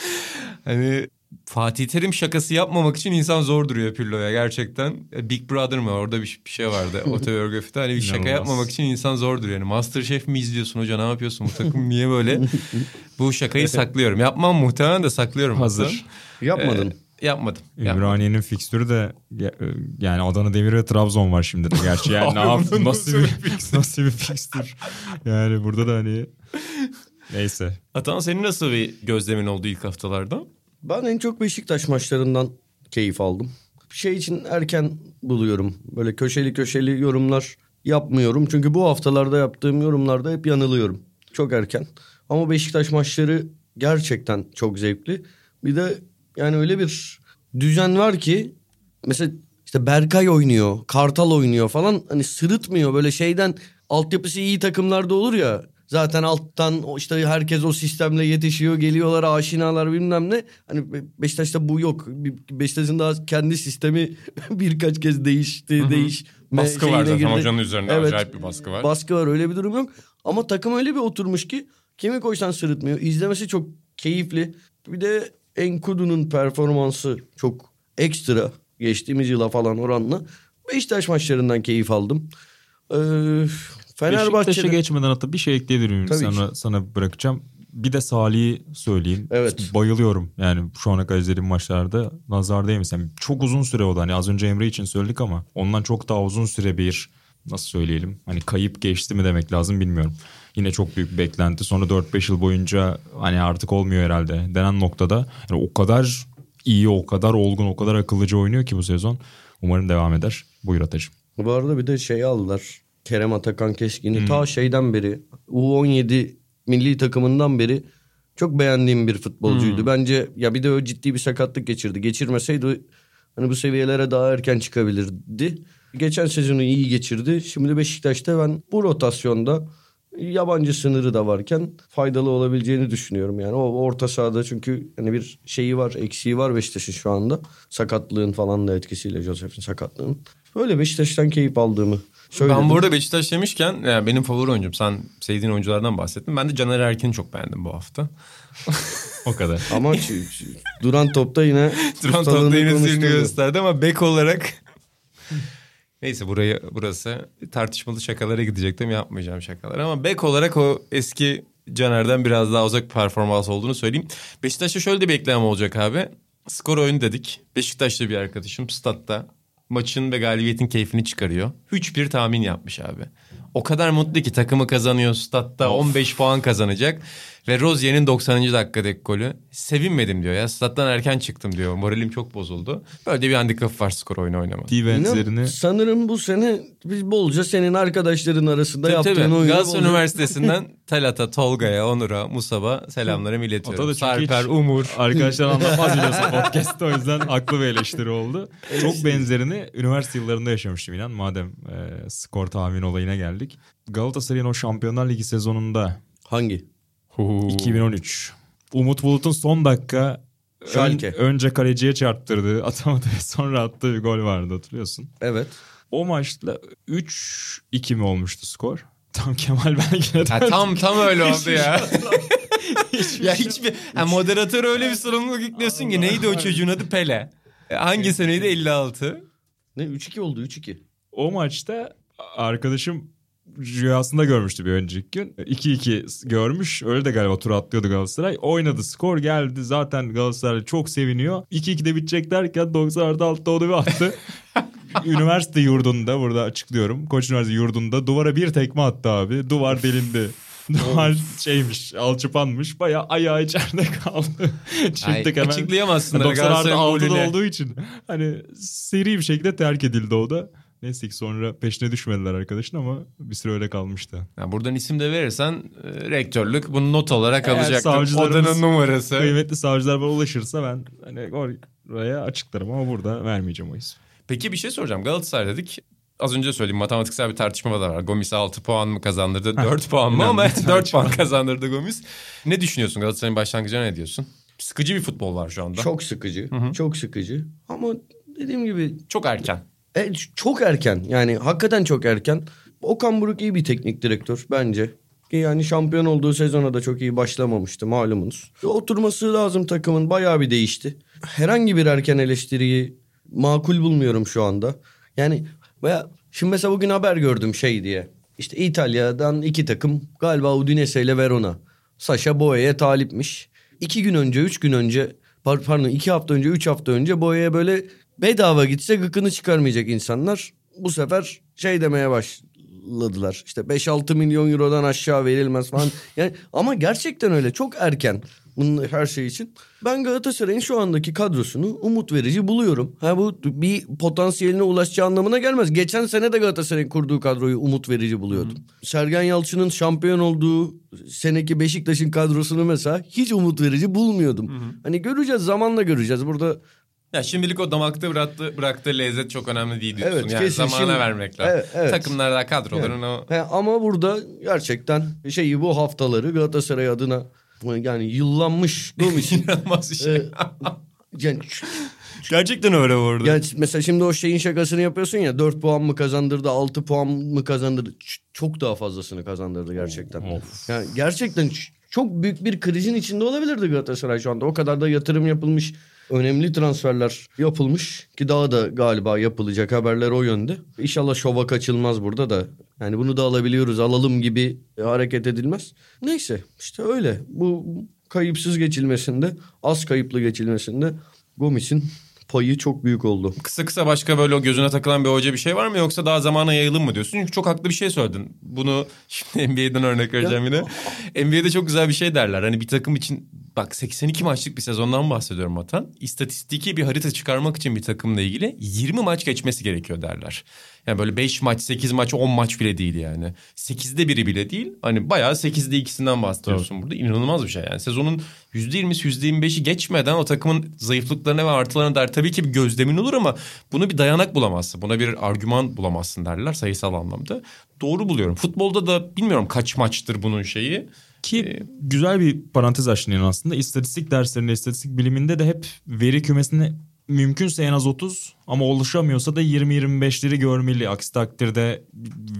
Hani Fatih Terim şakası yapmamak için insan zor duruyor Pirlo'ya gerçekten. E, Big Brother mı? Orada bir, bir şey vardı otobiyografide. Hani bir şaka yapmamak için insan zor duruyor. Yani Masterchef mi izliyorsun hoca ne yapıyorsun bu takım niye böyle? bu şakayı saklıyorum. Yapmam muhtemelen de saklıyorum. Hazır. hatta. yapmadın. Ee, yapmadım. Ümraniye'nin fikstürü de ya- yani Adana Demir ve Trabzon var şimdi de gerçi yani ne yaptın nasıl bir nasıl bir fikstür yani burada da hani neyse Atan senin nasıl bir gözlemin oldu ilk haftalarda? Ben en çok Beşiktaş maçlarından keyif aldım. Şey için erken buluyorum. Böyle köşeli köşeli yorumlar yapmıyorum. Çünkü bu haftalarda yaptığım yorumlarda hep yanılıyorum. Çok erken. Ama Beşiktaş maçları gerçekten çok zevkli. Bir de yani öyle bir düzen var ki mesela işte Berkay oynuyor, Kartal oynuyor falan hani sırıtmıyor böyle şeyden altyapısı iyi takımlarda olur ya. Zaten alttan işte herkes o sistemle yetişiyor, geliyorlar aşinalar bilmem ne. Hani Be- Beşiktaş'ta bu yok. Beşiktaş'ın daha kendi sistemi birkaç kez değişti, değiş. Baskı var zaten girdi. hocanın üzerinde Evet. acayip bir baskı var. Baskı var öyle bir durum yok. Ama takım öyle bir oturmuş ki kimi koysan sırıtmıyor. İzlemesi çok keyifli. Bir de Enkudu'nun performansı çok ekstra. Geçtiğimiz yıla falan oranla. Beşiktaş maçlarından keyif aldım. Ee, Fenerbahçe'de... geçmeden hatta bir şey ekleyebilirim sana, sana bırakacağım. Bir de Salih'i söyleyeyim. Evet. Bayılıyorum yani şu ana kadar izlediğim maçlarda nazar değmesin. Yani çok uzun süre oldu hani az önce Emre için söyledik ama ondan çok daha uzun süre bir nasıl söyleyelim hani kayıp geçti mi demek lazım bilmiyorum. Yine çok büyük beklenti. Sonra 4-5 yıl boyunca hani artık olmuyor herhalde denen noktada. Yani o kadar iyi, o kadar olgun, o kadar akıllıca oynuyor ki bu sezon. Umarım devam eder. Buyur Atacığım. Bu arada bir de şey aldılar. Kerem Atakan Keskin'i ta şeyden beri U17 milli takımından beri çok beğendiğim bir futbolcuydu. Bence ya bir de o ciddi bir sakatlık geçirdi. Geçirmeseydi hani bu seviyelere daha erken çıkabilirdi. Geçen sezonu iyi geçirdi. Şimdi Beşiktaş'ta ben bu rotasyonda yabancı sınırı da varken faydalı olabileceğini düşünüyorum. Yani o orta sahada çünkü hani bir şeyi var, eksiği var Beşiktaş'ın şu anda. Sakatlığın falan da etkisiyle Josef'in sakatlığının. Böyle Beşiktaş'tan keyif aldığımı söyledim. Ben bu arada Beşiktaş demişken yani benim favori oyuncum. Sen sevdiğin oyunculardan bahsettin. Ben de Caner Erkin'i çok beğendim bu hafta. O kadar. Ama duran topta yine Duran topta yine stilini gösterdi ama bek olarak... Neyse burayı burası tartışmalı şakalara gidecektim yapmayacağım şakalar ama bek olarak o eski Caner'den biraz daha uzak performans olduğunu söyleyeyim. Beşiktaş'ta şöyle de bir eklem olacak abi. Skor oyunu dedik. Beşiktaş'ta bir arkadaşım statta maçın ve galibiyetin keyfini çıkarıyor. 3-1 tahmin yapmış abi. O kadar mutlu ki takımı kazanıyor statta 15 puan kazanacak. Ve Rozier'in 90. dakikadaki golü. Sevinmedim diyor ya. Stat'tan erken çıktım diyor. Moralim çok bozuldu. Böyle de bir handikap var skor oyunu oynama. Di benzerini sanırım bu sene biz bolca senin arkadaşların arasında Tabii yaptığın tabii. oyunu Galatasaray Üniversitesi'nden Talat'a, Tolga'ya, Onur'a, Musab'a selamlarımı iletiyorum. da çünkü Sarper, hiç- Umur. arkadaşlar anlatmaz biliyorsun podcast'ta o yüzden haklı bir eleştiri oldu. Çok benzerini üniversite yıllarında yaşamıştım inan madem e, skor tahmin olayına geldik. Galatasaray'ın o Şampiyonlar Ligi sezonunda Hangi? 2013 Umut Bulut'un son dakika ön- önce kaleciye çarptırdığı atamadı ve sonra attığı bir gol vardı hatırlıyorsun. Evet. O maçta 3-2 mi olmuştu skor? Tam Kemal belki de Ha, tam tam öyle oldu ya. ya hiçbir ha, moderatör öyle bir sorumluluk yüklüyorsun ki neydi o çocuğun adı Pele. E, Hangi seneydi 56? Ne 3-2 oldu 3-2. O maçta arkadaşım rüyasında görmüştü bir önceki gün. 2-2 görmüş. Öyle de galiba tur atlıyordu Galatasaray. Oynadı skor geldi. Zaten Galatasaray çok seviniyor. 2-2'de bitecek derken 90 artı altta onu bir attı. Üniversite yurdunda burada açıklıyorum. Koç Üniversitesi yurdunda duvara bir tekme attı abi. Duvar delindi. Duvar şeymiş alçıpanmış. Bayağı ayağı içeride kaldı. Çıktık hemen. açıklayamazsın. 90 artı Galatasaray'ın 6'da golüyle. olduğu için hani seri bir şekilde terk edildi o da. Neyse ki sonra peşine düşmediler arkadaşın ama bir süre öyle kalmıştı. Ya buradan isim de verirsen e, rektörlük bunu not olarak Eğer alacaktır. Odanın numarası. Kıymetli savcılar bana ulaşırsa ben hani oraya açıklarım ama burada vermeyeceğim o ismi. Peki bir şey soracağım. Galatasaray dedik. Az önce söyleyeyim matematiksel bir tartışma da var. Gomis 6 puan mı kazandırdı 4 puan mı ama 4 puan kazandırdı Gomis. Ne düşünüyorsun Galatasaray'ın başlangıcına ne diyorsun? Sıkıcı bir futbol var şu anda. Çok, Çok sıkıcı. Çok sıkıcı. Ama dediğim gibi erken. E, çok erken. Yani hakikaten çok erken. Okan Buruk iyi bir teknik direktör bence. Yani şampiyon olduğu sezona da çok iyi başlamamıştı malumunuz. Oturması lazım takımın bayağı bir değişti. Herhangi bir erken eleştiriyi makul bulmuyorum şu anda. Yani veya şimdi mesela bugün haber gördüm şey diye. İşte İtalya'dan iki takım galiba Udinese ile Verona. Sasha Boya'ya talipmiş. İki gün önce, üç gün önce par- pardon iki hafta önce, üç hafta önce Boya'ya böyle bedava gitse gıkını çıkarmayacak insanlar. Bu sefer şey demeye başladılar. İşte 5-6 milyon eurodan aşağı verilmez falan. Yani ama gerçekten öyle çok erken bunun her şey için. Ben Galatasaray'ın şu andaki kadrosunu umut verici buluyorum. Ha bu bir potansiyeline ulaşacağı anlamına gelmez. Geçen sene de Galatasaray'ın kurduğu kadroyu umut verici buluyordum. Sergen Yalçın'ın şampiyon olduğu seneki Beşiktaş'ın kadrosunu mesela hiç umut verici bulmuyordum. Hani göreceğiz zamanla göreceğiz. Burada Ya şimdilik o damakta bıraktığı, bıraktığı lezzet çok önemli değil diyorsun. Evet, yani kesin. zamana Şimdi- vermek lazım. Evet, evet. Takımlarda kadroların o He, ama burada gerçekten şeyi bu haftaları Galatasaray adına yani yıllanmış Gomis'in inanılmaz bir şey. e, yani, Gerçekten öyle vurdu. yani mesela şimdi o şeyin şakasını yapıyorsun ya 4 puan mı kazandırdı 6 puan mı kazandırdı çok daha fazlasını kazandırdı gerçekten. Yani gerçekten çok büyük bir krizin içinde olabilirdi Galatasaray şu anda. O kadar da yatırım yapılmış. Önemli transferler yapılmış ki daha da galiba yapılacak haberler o yönde. İnşallah şova kaçılmaz burada da. Yani bunu da alabiliyoruz alalım gibi hareket edilmez. Neyse işte öyle. Bu kayıpsız geçilmesinde az kayıplı geçilmesinde Gomis'in payı çok büyük oldu. Kısa kısa başka böyle o gözüne takılan bir hoca bir şey var mı yoksa daha zamana yayılım mı diyorsun? Çünkü çok haklı bir şey söyledin. Bunu şimdi NBA'den örnek vereceğim yine. NBA'de çok güzel bir şey derler. Hani bir takım için bak 82 maçlık bir sezondan bahsediyorum Atan. İstatistiki bir harita çıkarmak için bir takımla ilgili 20 maç geçmesi gerekiyor derler. Yani böyle 5 maç, 8 maç, 10 maç bile değil yani. 8'de biri bile değil. Hani bayağı 8'de ikisinden bahsediyorsun burada. İnanılmaz bir şey yani. Sezonun %20'si %25'i geçmeden o takımın zayıflıklarına ve artılarına dair tabii ki bir gözlemin olur ama bunu bir dayanak bulamazsın. Buna bir argüman bulamazsın derler sayısal anlamda. Doğru buluyorum. Futbolda da bilmiyorum kaç maçtır bunun şeyi. Ki güzel bir parantez açtın yani aslında. İstatistik derslerinde, istatistik biliminde de hep veri kümesini mümkünse en az 30 ama oluşamıyorsa da 20-25'leri görmeli. Aksi takdirde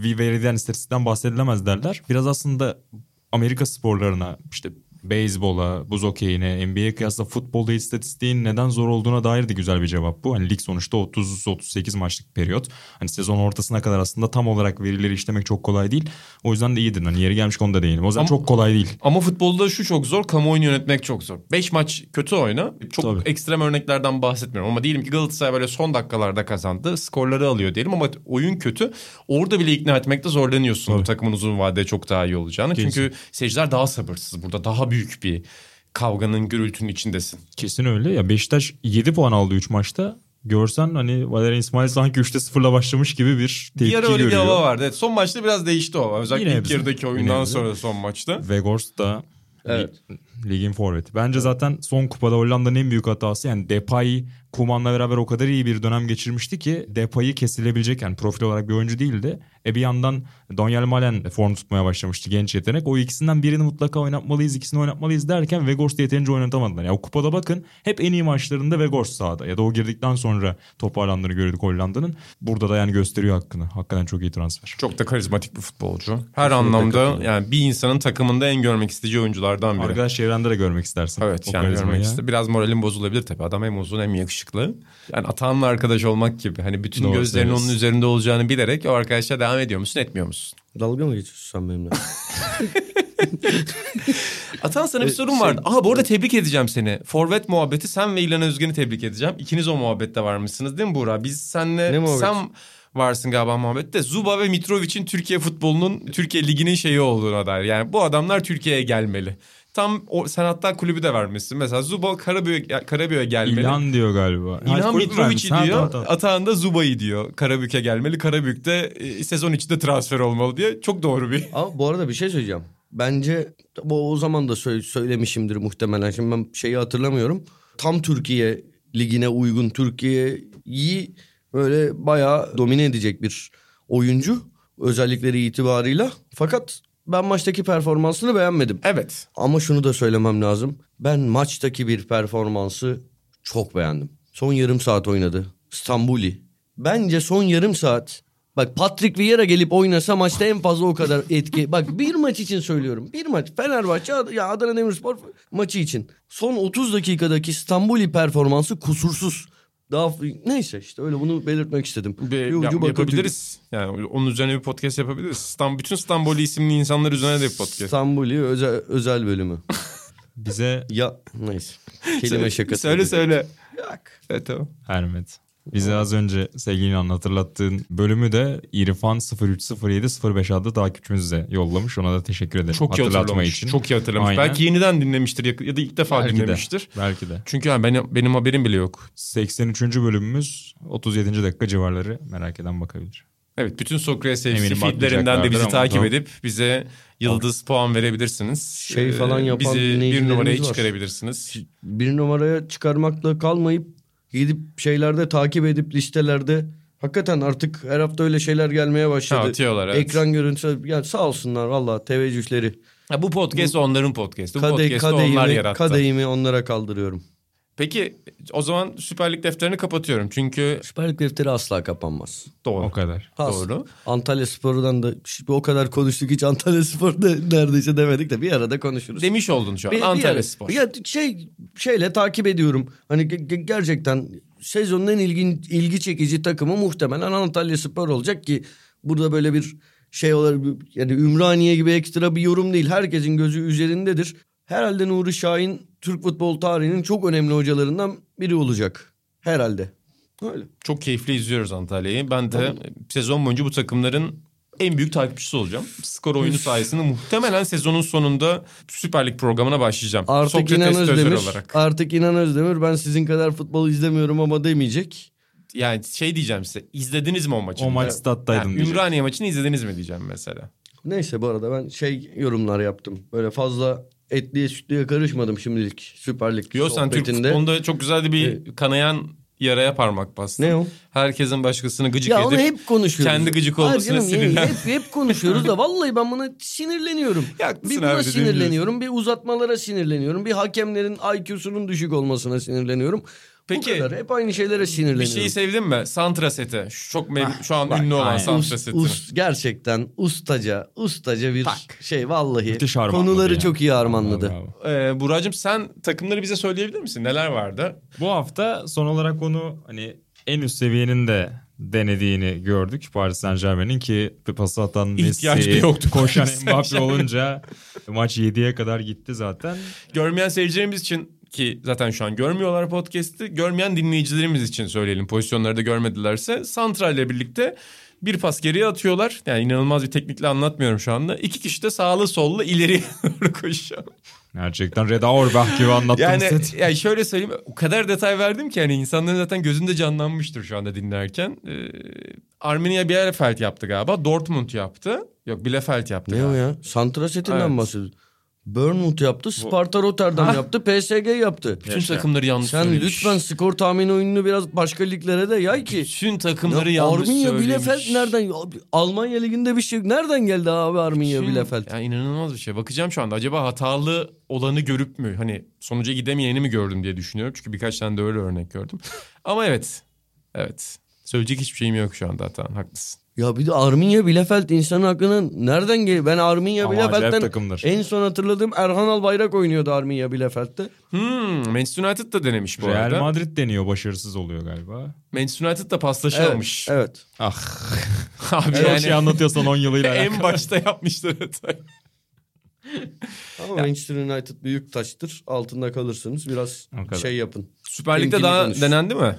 bir veriden, istatistikten bahsedilemez derler. Biraz aslında Amerika sporlarına işte beyzbola, buz okeyine, NBA'ye kıyasla futbolda istatistiğin neden zor olduğuna dair de güzel bir cevap bu. Hani lig sonuçta 30-38 maçlık periyot. Hani sezon ortasına kadar aslında tam olarak verileri işlemek çok kolay değil. O yüzden de iyidir. Hani yeri gelmiş konuda değilim. O yüzden Ama- çok kolay değil. Ama futbolda şu çok zor, kamuoyunu yönetmek çok zor. 5 maç kötü oyna. Çok Tabii. ekstrem örneklerden bahsetmiyorum ama diyelim ki Galatasaray böyle son dakikalarda kazandı. Skorları alıyor diyelim ama oyun kötü. Orada bile ikna etmekte zorlanıyorsun Tabii. takımın uzun vadede çok daha iyi olacağını. Kesin. Çünkü seyirciler daha sabırsız. Burada daha büyük bir kavganın, gürültünün içindesin. Kesin öyle. Ya Beşiktaş 7 puan aldı 3 maçta. Görsen hani Valerian İsmail sanki 3'te 0'la başlamış gibi bir tepki bir ara öyle görüyor. bir hava vardı. Evet, son maçta biraz değişti o. Özellikle Yine ilk yarıdaki yine oyundan bizim. sonra son maçta. Weghorst da Evet. li- ligin forveti. Bence zaten son kupada Hollanda'nın en büyük hatası yani Depay Kuman'la beraber o kadar iyi bir dönem geçirmişti ki Depay'ı kesilebilecek yani profil olarak bir oyuncu değildi. E bir yandan Daniel Malen form tutmaya başlamıştı genç yetenek. O ikisinden birini mutlaka oynatmalıyız, ikisini oynatmalıyız derken Weghorst'u yeterince oynatamadılar. Yani o kupada bakın hep en iyi maçlarında Weghorst sahada ya da o girdikten sonra toparlandığını gördük Hollanda'nın. Burada da yani gösteriyor hakkını. Hakikaten çok iyi transfer. Çok da karizmatik bir futbolcu. Her anlamda katılıyorum. yani bir insanın takımında en görmek isteyeceği oyunculardan biri. Arkadaş çevrende de görmek istersin. Evet O yani görmek ya. istedim. Biraz moralim bozulabilir tabii. Adam hem uzun hem yakışıklı. Yani Atahan'la arkadaş olmak gibi. Hani bütün Doğru gözlerin onun söylüyorsun. üzerinde olacağını bilerek o arkadaşa devam ediyor musun etmiyor musun? Dalga mı geçiyorsun sen benimle? Atahan sana bir Ee, sorun şey- vardı. Aa bu arada tebrik edeceğim seni. Forvet muhabbeti sen ve İlhan Özgen'i tebrik edeceğim. İkiniz o muhabbette varmışsınız değil mi Buğra? Biz senle Ne muhabbet? sen varsın galiba muhabbette. Zuba ve Mitrovic'in Türkiye futbolunun, Türkiye liginin şeyi olduğuna dair. Yani bu adamlar Türkiye'ye gelmeli. Tam o, sen hatta kulübü de vermişsin. Mesela Zuba Karabük'e Karabük'e gelmeli. İlhan diyor galiba. Ha, İlhan Mitrovic'i diyor. tamam, tamam. Atahan da Zuba'yı diyor. Karabük'e gelmeli. Karabük'te e, sezon içinde transfer olmalı diye. Çok doğru bir. Ama bu arada bir şey söyleyeceğim. Bence bu o zaman da sö- söylemişimdir muhtemelen. Şimdi ben şeyi hatırlamıyorum. Tam Türkiye ligine uygun Türkiye'yi böyle bayağı domine edecek bir oyuncu özellikleri itibarıyla. Fakat ben maçtaki performansını beğenmedim. Evet. Ama şunu da söylemem lazım. Ben maçtaki bir performansı çok beğendim. Son yarım saat oynadı. Stambuli. Bence son yarım saat. Bak Patrick Vieira gelip oynasa maçta en fazla o kadar etki. Bak bir maç için söylüyorum. Bir maç. Fenerbahçe ya Adana Demirspor maçı için. Son 30 dakikadaki Stambuli performansı kusursuz. Daha neyse işte öyle bunu belirtmek istedim. Bir, yap- yapabiliriz. Yani onun üzerine bir podcast yapabiliriz. Stam, bütün İstanbul isimli insanlar üzerine de bir podcast. Stambuli özel, özel bölümü. Bize Ya neyse. Kelime şakası. Söyle söyle. Yok. Evet tamam. Hermet. Bize az önce sevgili İlhan hatırlattığın bölümü de İrfan 030705 adlı takipçimize yollamış. Ona da teşekkür ederim. Çok iyi Hatırlatma için. Çok iyi hatırlamış. Aynen. Belki yeniden dinlemiştir ya da ilk defa Belki de. dinlemiştir. Belki de. Çünkü yani benim, benim haberim bile yok. 83. bölümümüz 37. dakika civarları merak eden bakabilir. Evet bütün Sokrates FC feedlerinden de bizi takip edip bize yıldız puan verebilirsiniz. Şey falan Ee, yapan Bizi bir numaraya var. çıkarabilirsiniz. bir numaraya çıkarmakla kalmayıp gidip şeylerde takip edip listelerde hakikaten artık her hafta öyle şeyler gelmeye Ha, başladı. atıyorlar evet. Ekran görüntüsü yani sağ olsunlar valla teveccühleri. Ha, bu podcast onların podcast'ı. Bu Kade, podcast'ı onlar kadehimi, yarattı. kadehimi onlara kaldırıyorum. Peki o zaman Süper Lig defterini kapatıyorum. Çünkü Süper Lig defteri asla kapanmaz. doğru. O kadar. As- Doğru. Antalya Spor'dan da şimdi o kadar konuştuk hiç Antalya Spor'da neredeyse demedik de bir arada konuşuruz. Demiş oldun şu an. Bir- bir Antalya ara- Spor. Ya şey şeyle takip ediyorum. Hani ge- ge- gerçekten sezonun en ilgin, ilgi çekici takımı muhtemelen Antalya Spor olacak ki burada böyle bir şey olarak yani Ümraniye gibi ekstra bir yorum değil. Herkesin gözü üzerindedir. Herhalde Nuri Şahin Türk futbol tarihinin çok önemli hocalarından biri olacak. Herhalde. Öyle. Çok keyifli izliyoruz Antalya'yı. Ben de sezon boyunca bu takımların en büyük takipçisi olacağım. Skor oyunu sayesinde muhtemelen sezonun sonunda Süper Lig programına başlayacağım. Artık Sokrates İnan Özdemir, olarak. artık İnan Özdemir ben sizin kadar futbol izlemiyorum ama demeyecek. Yani şey diyeceğim size. izlediniz mi o maçı? O maç stat'taydım Yani. Ümraniye maçını izlediniz mi diyeceğim mesela. Neyse bu arada ben şey yorumlar yaptım. Böyle fazla etliye sütlüye karışmadım şimdilik Süper Lig Yo sen Türk futbolunda çok güzel bir kanayan yaraya parmak bastın. Ne o? Herkesin başkasını gıcık Ya edip onu hep konuşuyoruz. kendi gıcık olmasına canım, sinirlen. Hep, hep konuşuyoruz da vallahi ben buna sinirleniyorum. Ya haklısın bir buna abi, sinirleniyorum, bir uzatmalara sinirleniyorum, bir hakemlerin IQ'sunun düşük olmasına sinirleniyorum. Peki kadar. Hep aynı şeylere bir sinirleniyorum. şeyi sevdin mi? Santra seti. Şu çok mev- şu an bak, ünlü olan aynen. Santra Us- setini. us- gerçekten ustaca, ustaca bir Tak. şey vallahi. Müthiş harmanladı Konuları ya. çok iyi harmanladı. Bravo. Ee, Buracığım sen takımları bize söyleyebilir misin? Neler vardı? Bu hafta son olarak onu hani en üst seviyenin de denediğini gördük. Paris Saint Germain'in ki bir pası atan İhtiyaç Messi, yoktu koşan Paris Mbappe Saint-Germain. olunca maç 7'ye kadar gitti zaten. Görmeyen seyircilerimiz için ki zaten şu an görmüyorlar podcast'i. Görmeyen dinleyicilerimiz için söyleyelim. Pozisyonları da görmedilerse. Santra ile birlikte bir pas geriye atıyorlar. Yani inanılmaz bir teknikle anlatmıyorum şu anda. İki kişi de sağlı sollu ileriye doğru koşuyor. Gerçekten Reda Auerbach gibi anlattım Yani, set. yani şöyle söyleyeyim o kadar detay verdim ki hani insanların zaten gözünde canlanmıştır şu anda dinlerken. Ee, Arminia Bielefeld yaptı galiba. Dortmund yaptı. Yok Bielefeld yaptı. Ne galiba. o ya? Santra setinden Evet. bahsediyoruz. Bournemouth yaptı, Sparta Rotterdam Ha. yaptı, PSG yaptı. Bütün Yaşa. takımları yanlış Sen söylemiş. lütfen skor tahmin oyununu biraz başka liglere de yay ki. Bütün takımları Ya yanlış Arminia söylemiş. Bielefeld nereden? Almanya liginde bir şey yok. Nereden geldi abi Arminia Bütün- Bielefeld? Ya inanılmaz bir şey. Bakacağım şu anda. Acaba hatalı olanı görüp mü? Hani sonuca gidemeyeni mi gördüm diye düşünüyorum. Çünkü birkaç tane de öyle örnek gördüm. Ama evet. Evet. Söyleyecek hiçbir şeyim yok şu anda hatan. Haklısın. Ya bir de Arminia Bielefeld insanın aklına nereden geliyor? Ben acayip Bielefeld'den en son hatırladığım Erhan Albayrak oynuyordu Arminia Bielefeld'de. Hmm, Manchester United da denemiş bu Real arada. Madrid deniyor başarısız oluyor galiba. Manchester United da paslaşamamış. Evet. Ah. Abi Çok yani şey anlatıyorsan 10 yılıyla en başta yapmışlar hatayı. Ama Manchester United büyük taştır. Altında kalırsınız. Biraz şey yapın. Süper Lig'de daha konuş. denendi mi?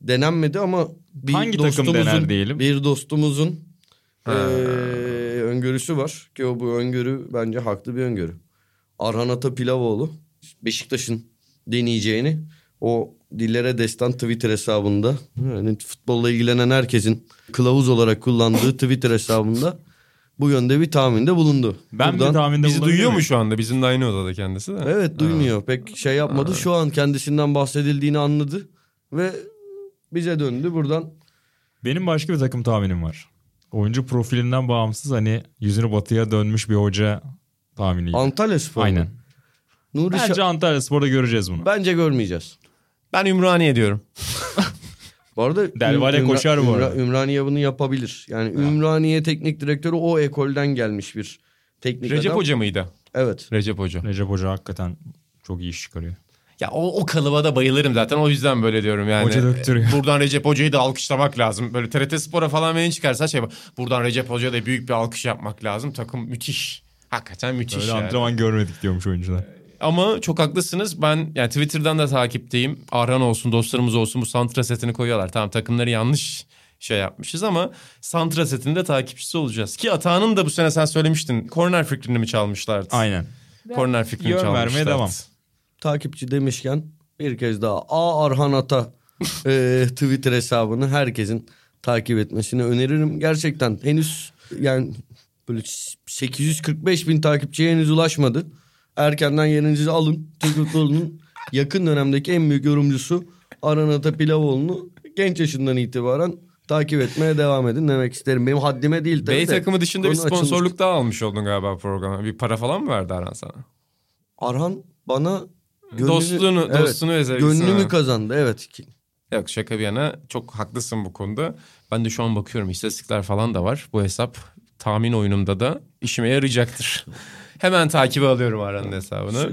Denenmedi ama bir Hangi takım dostumuzun, dener diyelim? Bir dostumuzun Ha. eee, öngörüsü var. Ki o bu öngörü bence haklı bir öngörü. Arhan Ata Pilavoğlu Beşiktaş'ın deneyeceğini o dillere destan Twitter hesabında yani futbolla ilgilenen herkesin kılavuz olarak kullandığı Twitter hesabında bu yönde bir tahminde bulundu. Ben Buradan- bir tahminde Bizi duyuyor mu şu anda? Bizim de aynı odada kendisi de. Evet duymuyor. Pek şey yapmadı. Şu an kendisinden bahsedildiğini anladı ve bize döndü. Buradan Benim başka bir takım tahminim var. Oyuncu profilinden bağımsız hani yüzünü batıya dönmüş bir hoca tahminiydi. Antalya Spor. Aynen. Nuri Şa- Bence Antalya Spor'da göreceğiz bunu. Bence görmeyeceğiz. Ben Ümraniye diyorum. Bu arada Del Valle Ümra- koşar bu Ümra- arada. Ümraniye bunu yapabilir. Yani Ümraniye teknik direktörü o ekolden gelmiş bir teknik Recep adam. Hoca mıydı? Evet. Recep Hoca. Recep Hoca hakikaten çok iyi iş çıkarıyor. Ya o, o kalıba da bayılırım zaten o yüzden böyle diyorum yani. Hoca döktürüyor. Buradan Recep Hoca'yı da alkışlamak lazım. Böyle TRT Spor'a falan beni çıkarsa şey. Buradan Recep Hoca'ya da büyük bir alkış yapmak lazım. Takım müthiş. Hakikaten müthiş Öyle yani. antrenman görmedik diyormuş oyuncular. Ama çok haklısınız. Ben yani Twitter'dan da takipteyim. Arhan olsun, dostlarımız olsun bu Santra setini koyuyorlar. Tamam takımları yanlış şey yapmışız ama Santra setinin de takipçisi olacağız. Ki Atağan'ın da bu sene sen söylemiştin. Korner fikrini mi çalmışlardı? Aynen. Korner fikrini Yön vermeye çalmışlardı. devam. Takipçi demişken bir kez daha A Arhan Ata e, Twitter hesabını herkesin takip etmesini öneririm. Gerçekten henüz yani böyle 845 bin takipçiye henüz ulaşmadı. Erkenden yerinizi alın. Türk futbolunun yakın dönemdeki en büyük yorumcusu Arhan Ata Pilavoğlu'nu genç yaşından itibaren takip etmeye devam edin demek isterim. Benim haddime değil tabii B de. takımı dışında bir Konu açılmış. sponsorluk daha almış oldun galiba programa. Bir para falan mı verdi Arhan sana? Arhan bana gönlümü, Dostluğunu- dostluğunu ve sevgisini Gönlümü kazandı evet. Yok şaka bir yana çok haklısın bu konuda. Ben de şu an bakıyorum istatistikler falan da var. Bu hesap tahmin oyunumda da işime yarayacaktır. Hemen takibe alıyorum Arhan'ın hesabını.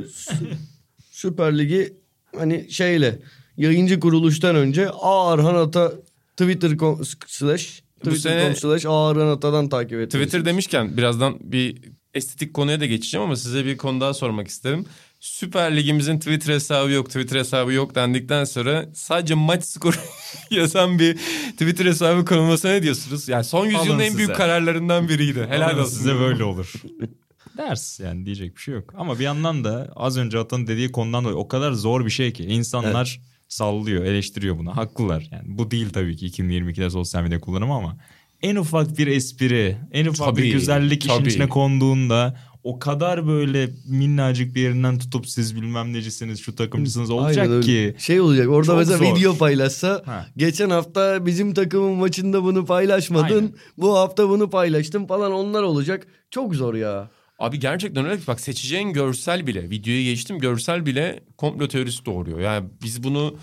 Süper Ligi hani şeyle yayıncı kuruluştan önce A Arhan Ata Twitter.com slash Twitter.com slash A Arhan Ata'dan takip etmelisiniz. Twitter demişken birazdan bir estetik konuya da geçeceğim ama size bir konu daha sormak isterim. Süper Ligimizin Twitter hesabı yok, Twitter hesabı yok dendikten sonra sadece maç skoru yazan bir Twitter hesabı konulmasına ne diyorsunuz? Yani son yüzyılın Alın en büyük kararlarından biriydi. Helal Ama olsun. Size böyle olur. Ders yani diyecek bir şey yok. Ama bir yandan da az önce Atan'ın dediği konudan dolayı o kadar zor bir şey ki insanlar sallıyor, eleştiriyor bunu. Haklılar. Yani bu değil tabii ki 2022'de sosyal medya kullanımı ama en ufak bir espri, en ufak Tabii, bir güzellik işin tabii. içine konduğunda o kadar böyle minnacık bir yerinden tutup siz bilmem necisiniz, şu takımcısınız olacak Aynen öyle. ki. Şey olacak orada Çok mesela zor. video paylaşsa Ha. geçen hafta bizim takımın maçında bunu paylaşmadın. Aynen. Bu hafta bunu paylaştın falan onlar olacak. Çok zor ya. Abi gerçekten öyle. Bak seçeceğin görsel bile, videoyu geçtim görsel bile komplo teorisi doğuruyor. Yani biz bunu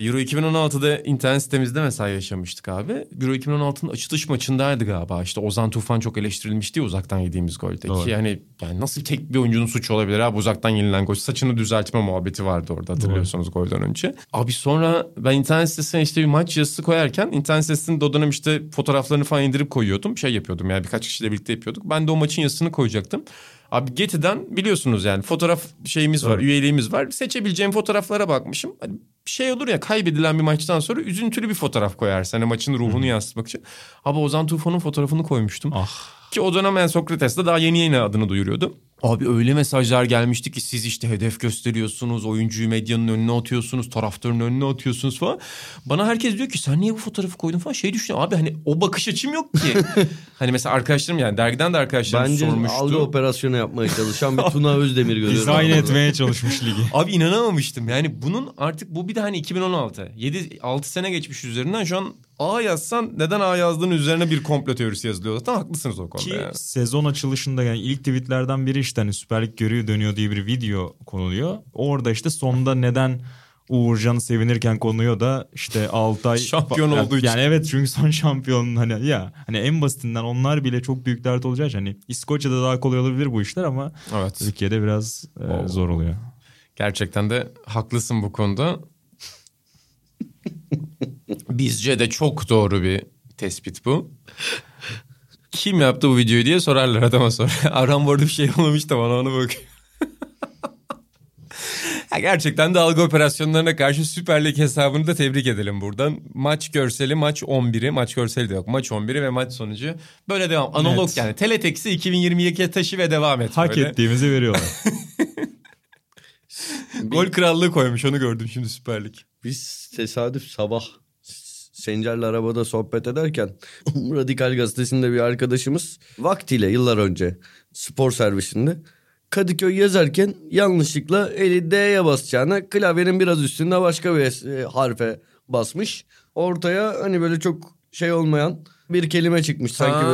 Euro 2016'da internet sitemizde mesela yaşamıştık abi. Euro 2016'nın açılış maçındaydı galiba. İşte Ozan Tufan çok eleştirilmişti ya uzaktan yediğimiz golde. Doğru. Ki yani, yani nasıl tek bir oyuncunun suçu olabilir abi uzaktan yenilen gol. Saçını düzeltme muhabbeti vardı orada hatırlıyorsanız golden önce. Abi sonra ben internet sitesine işte bir maç yazısı koyarken internet sitesinde o dönem işte fotoğraflarını falan indirip koyuyordum. Şey yapıyordum yani birkaç kişiyle birlikte yapıyorduk. Ben de o maçın yazısını koyacaktım. Abi Getty'den biliyorsunuz yani fotoğraf şeyimiz var, üyeliğimiz var. Seçebileceğim fotoğraflara bakmışım. Hani şey olur ya kaybedilen bir maçtan sonra üzüntülü bir fotoğraf koyarsan hani maçın ruhunu yansıtmak için. Abi Ozan Tufan'ın fotoğrafını koymuştum. Ah. Ki o dönem ben Sokrates'te daha yeni yeni adını duyuruyordu. Abi öyle mesajlar gelmişti ki siz işte hedef gösteriyorsunuz, oyuncuyu medyanın önüne atıyorsunuz, taraftarın önüne atıyorsunuz falan. Bana herkes diyor ki sen niye bu fotoğrafı koydun falan. Şey düşünüyorum abi hani o bakış açım yok ki. hani mesela arkadaşlarım yani dergiden de arkadaşlarım Bence sormuştu. algı operasyonu yapmaya çalışan bir Tuna Özdemir görüyorum. Dizayn etmeye çalışmış ligi. Abi inanamamıştım. Yani bunun artık bu bir de hani 2016. 7 6 sene geçmiş üzerinden şu an A yazsan neden A yazdığın üzerine bir komplo teorisi yazılıyor. Zaten haklısınız o konuda Ki yani. sezon açılışında yani ilk tweetlerden biri işte hani Süper Lig görüyor dönüyor diye bir video konuluyor. Orada işte sonda neden Uğurcan sevinirken konuyor da işte Altay Şampiyon Yani- olduğu için. Yani evet çünkü son şampiyon hani ya hani en basitinden onlar bile çok büyük dert olacağı için hani İskoçya'da daha kolay olabilir bu işler ama Evet. Türkiye'de biraz e, zor oluyor. Gerçekten de haklısın bu konuda. Bizce de çok doğru bir tespit bu. Kim yaptı bu videoyu diye sorarlar adama sonra. Aram bu arada bir şey yollamış da bana onu bak. Gerçekten de algı operasyonlarına karşı Süper Lig hesabını da tebrik edelim buradan. Maç görseli maç 11'i maç görseli de yok maç 11'i ve maç sonucu böyle devam. Analog Net. yani teleteksi 2022'ye taşı ve devam et. Hak böyle. ettiğimizi veriyorlar. Gol krallığı koymuş onu gördüm şimdi Süper Lig. Biz tesadüf sabah Sencer'le arabada sohbet ederken Radikal Gazetesi'nde bir arkadaşımız vaktiyle yıllar önce spor servisinde Kadıköy yazarken yanlışlıkla eli D'ye basacağına klavyenin biraz üstünde başka bir e, harfe basmış. Ortaya hani böyle çok şey olmayan bir kelime çıkmış sanki.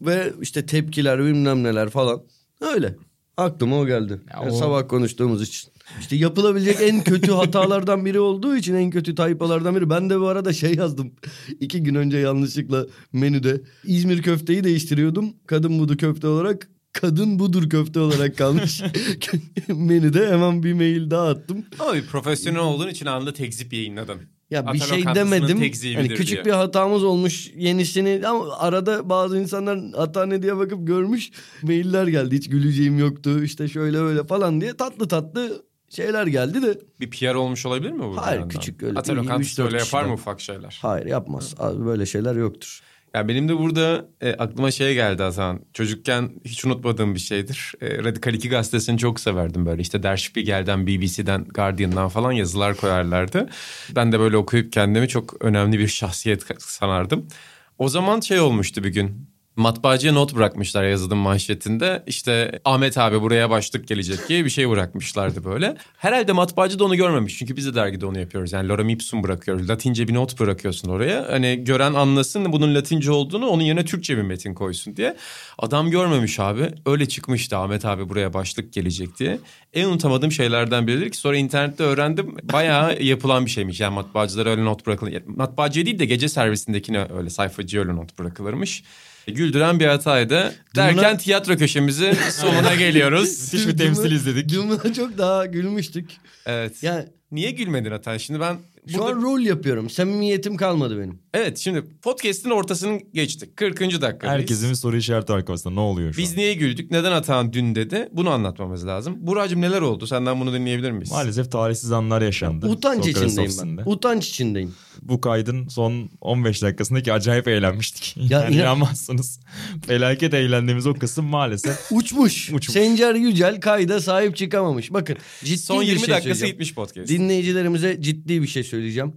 Ve işte tepkiler bilmem neler falan. Öyle. Aklıma o geldi. Ya Yani o- Sabah konuştuğumuz için. İşte yapılabilecek en kötü hatalardan biri olduğu için en kötü tayfalardan biri. Ben de bu arada şey yazdım. İki gün önce yanlışlıkla menüde İzmir köfteyi değiştiriyordum. Kadın budu köfte olarak. Kadın budur köfte olarak kalmış. menüde hemen bir mail daha attım. Ama bir profesyonel olduğun için anında tekzip yayınladın. Ya bir Ata şey demedim. Hani küçük diye. bir hatamız olmuş yenisini ama arada bazı insanlar hata ne diye bakıp görmüş mailler geldi. Hiç güleceğim yoktu işte şöyle öyle falan diye tatlı tatlı şeyler geldi de. Bir PR olmuş olabilir mi bu? Hayır, yandan? küçük öyle Ata öyle yapar kişiden. mı ufak şeyler? Hayır yapmaz. Abi böyle şeyler yoktur. Ya benim de burada e, aklıma şey geldi Hasan. Çocukken hiç unutmadığım bir şeydir. E, Radikal 2 gazetesini çok severdim böyle. İşte Der Spiegel'den, BBC'den, Guardian'dan falan yazılar koyarlardı. Ben de böyle okuyup kendimi çok önemli bir şahsiyet sanardım. O zaman şey olmuştu bir gün. Matbaacıya not bırakmışlar yazıdım manşetinde. İşte Ahmet abi buraya başlık gelecek diye bir şey bırakmışlardı böyle. Herhalde matbaacı da onu görmemiş. Çünkü biz de dergide onu yapıyoruz. Yani lorem ipsum bırakıyoruz. Latince bir not bırakıyorsun oraya. Hani gören anlasın bunun Latince olduğunu onun yerine Türkçe bir metin koysun diye. Adam görmemiş abi. Öyle çıkmıştı Ahmet abi buraya başlık gelecek diye. En unutamadığım şeylerden biridir ki sonra internette öğrendim. Bayağı yapılan bir şeymiş. Yani matbaacılara öyle not bırakılır. Matbaacıya değil de gece servisindekine öyle sayfacıya öyle not bırakılırmış. Güldüren bir hataydı. Derken tiyatro köşemizin sonuna geliyoruz. Müthiş bir temsil izledik. Dümdüz çok daha gülmüştük. Evet. Yani Niye gülmedin Atan? Şimdi ben şu burada... an rol yapıyorum. Samimiyetim kalmadı benim. Evet şimdi podcast'in ortasını geçtik. 40. dakikadayız. Herkesin bir soru işareti var kafasında. Ne oluyor şu Biz an? niye güldük? Neden Atan dün dedi? Bunu anlatmamız lazım. Buracığım neler oldu? Senden bunu dinleyebilir miyiz? Maalesef talihsiz anlar yaşandı. Utanç Sokrates içindeyim ofisinde. ben. Utanç içindeyim. Bu kaydın son 15 dakikasındaki acayip eğlenmiştik. Ya yani inan- inanmazsınız. Felaket eğlendiğimiz o kısım maalesef. Uçmuş. Uçmuş. Sencer Yücel kayda sahip çıkamamış. Bakın ciddi Son bir 20 şey dakikası gitmiş podcast. Dinleyicilerimize ciddi bir şey söyleyeceğim.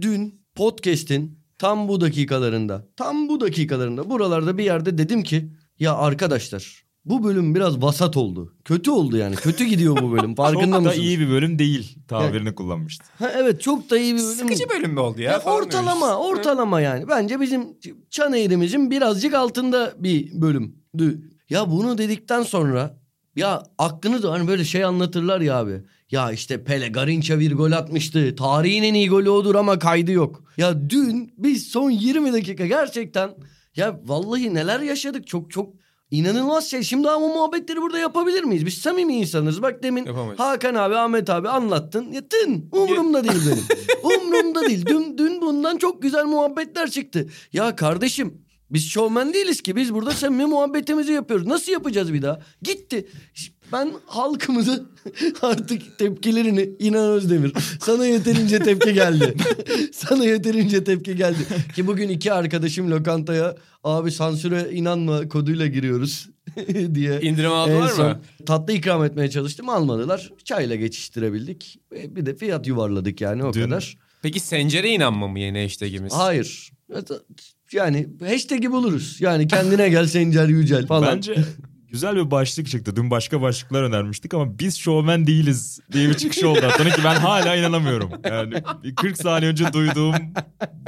Dün podcast'in tam bu dakikalarında, tam bu dakikalarında buralarda bir yerde dedim ki ya arkadaşlar bu bölüm biraz vasat oldu. Kötü oldu yani. Kötü gidiyor bu bölüm. Farkında Çok da mısınız? iyi bir bölüm değil tabirini kullanmıştı. Ha, evet çok da iyi bir bölüm. Sıkıcı bölüm mü oldu ya? Ya ortalama, ortalama yani. Bence bizim çan eğrimizin birazcık altında bir bölümdü. Ya bunu dedikten sonra Ya aklını da hani böyle şey anlatırlar ya abi. Ya işte Pele Garinça bir gol atmıştı. Tarihin en iyi golü odur ama kaydı yok. Ya dün biz son 20 dakika gerçekten ya vallahi neler yaşadık çok çok inanılmaz şey. Şimdi ama muhabbetleri burada yapabilir miyiz? Biz samimi insanız. Bak demin Yapamayız. Hakan abi Ahmet abi anlattın. Ya dün umurumda değil benim. umurumda değil. Dün, dün bundan çok güzel muhabbetler çıktı. Ya kardeşim biz şovmen değiliz ki. Biz burada samimi muhabbetimizi yapıyoruz. Nasıl yapacağız bir daha? Gitti. Ben halkımızı artık tepkilerini İnan Özdemir. Sana yeterince tepki geldi. Sana yeterince tepki geldi. Ki bugün iki arkadaşım lokantaya abi sansüre inanma koduyla giriyoruz diye. İndirim En aldılar son mı? tatlı ikram etmeye çalıştım almadılar. Çayla geçiştirebildik. E, Bir de fiyat yuvarladık yani o Dün- kadar. Peki Sencer'e inanma mı yeni hashtagimiz? Hayır. Yani hashtag'i buluruz. Yani kendine gel Sencer Yücel falan. Bence güzel bir başlık çıktı. Dün başka başlıklar önermiştik ama biz şovmen değiliz diye bir çıkış oldu. Hatta ki ben hala inanamıyorum. Yani bir 40 saniye önce duyduğum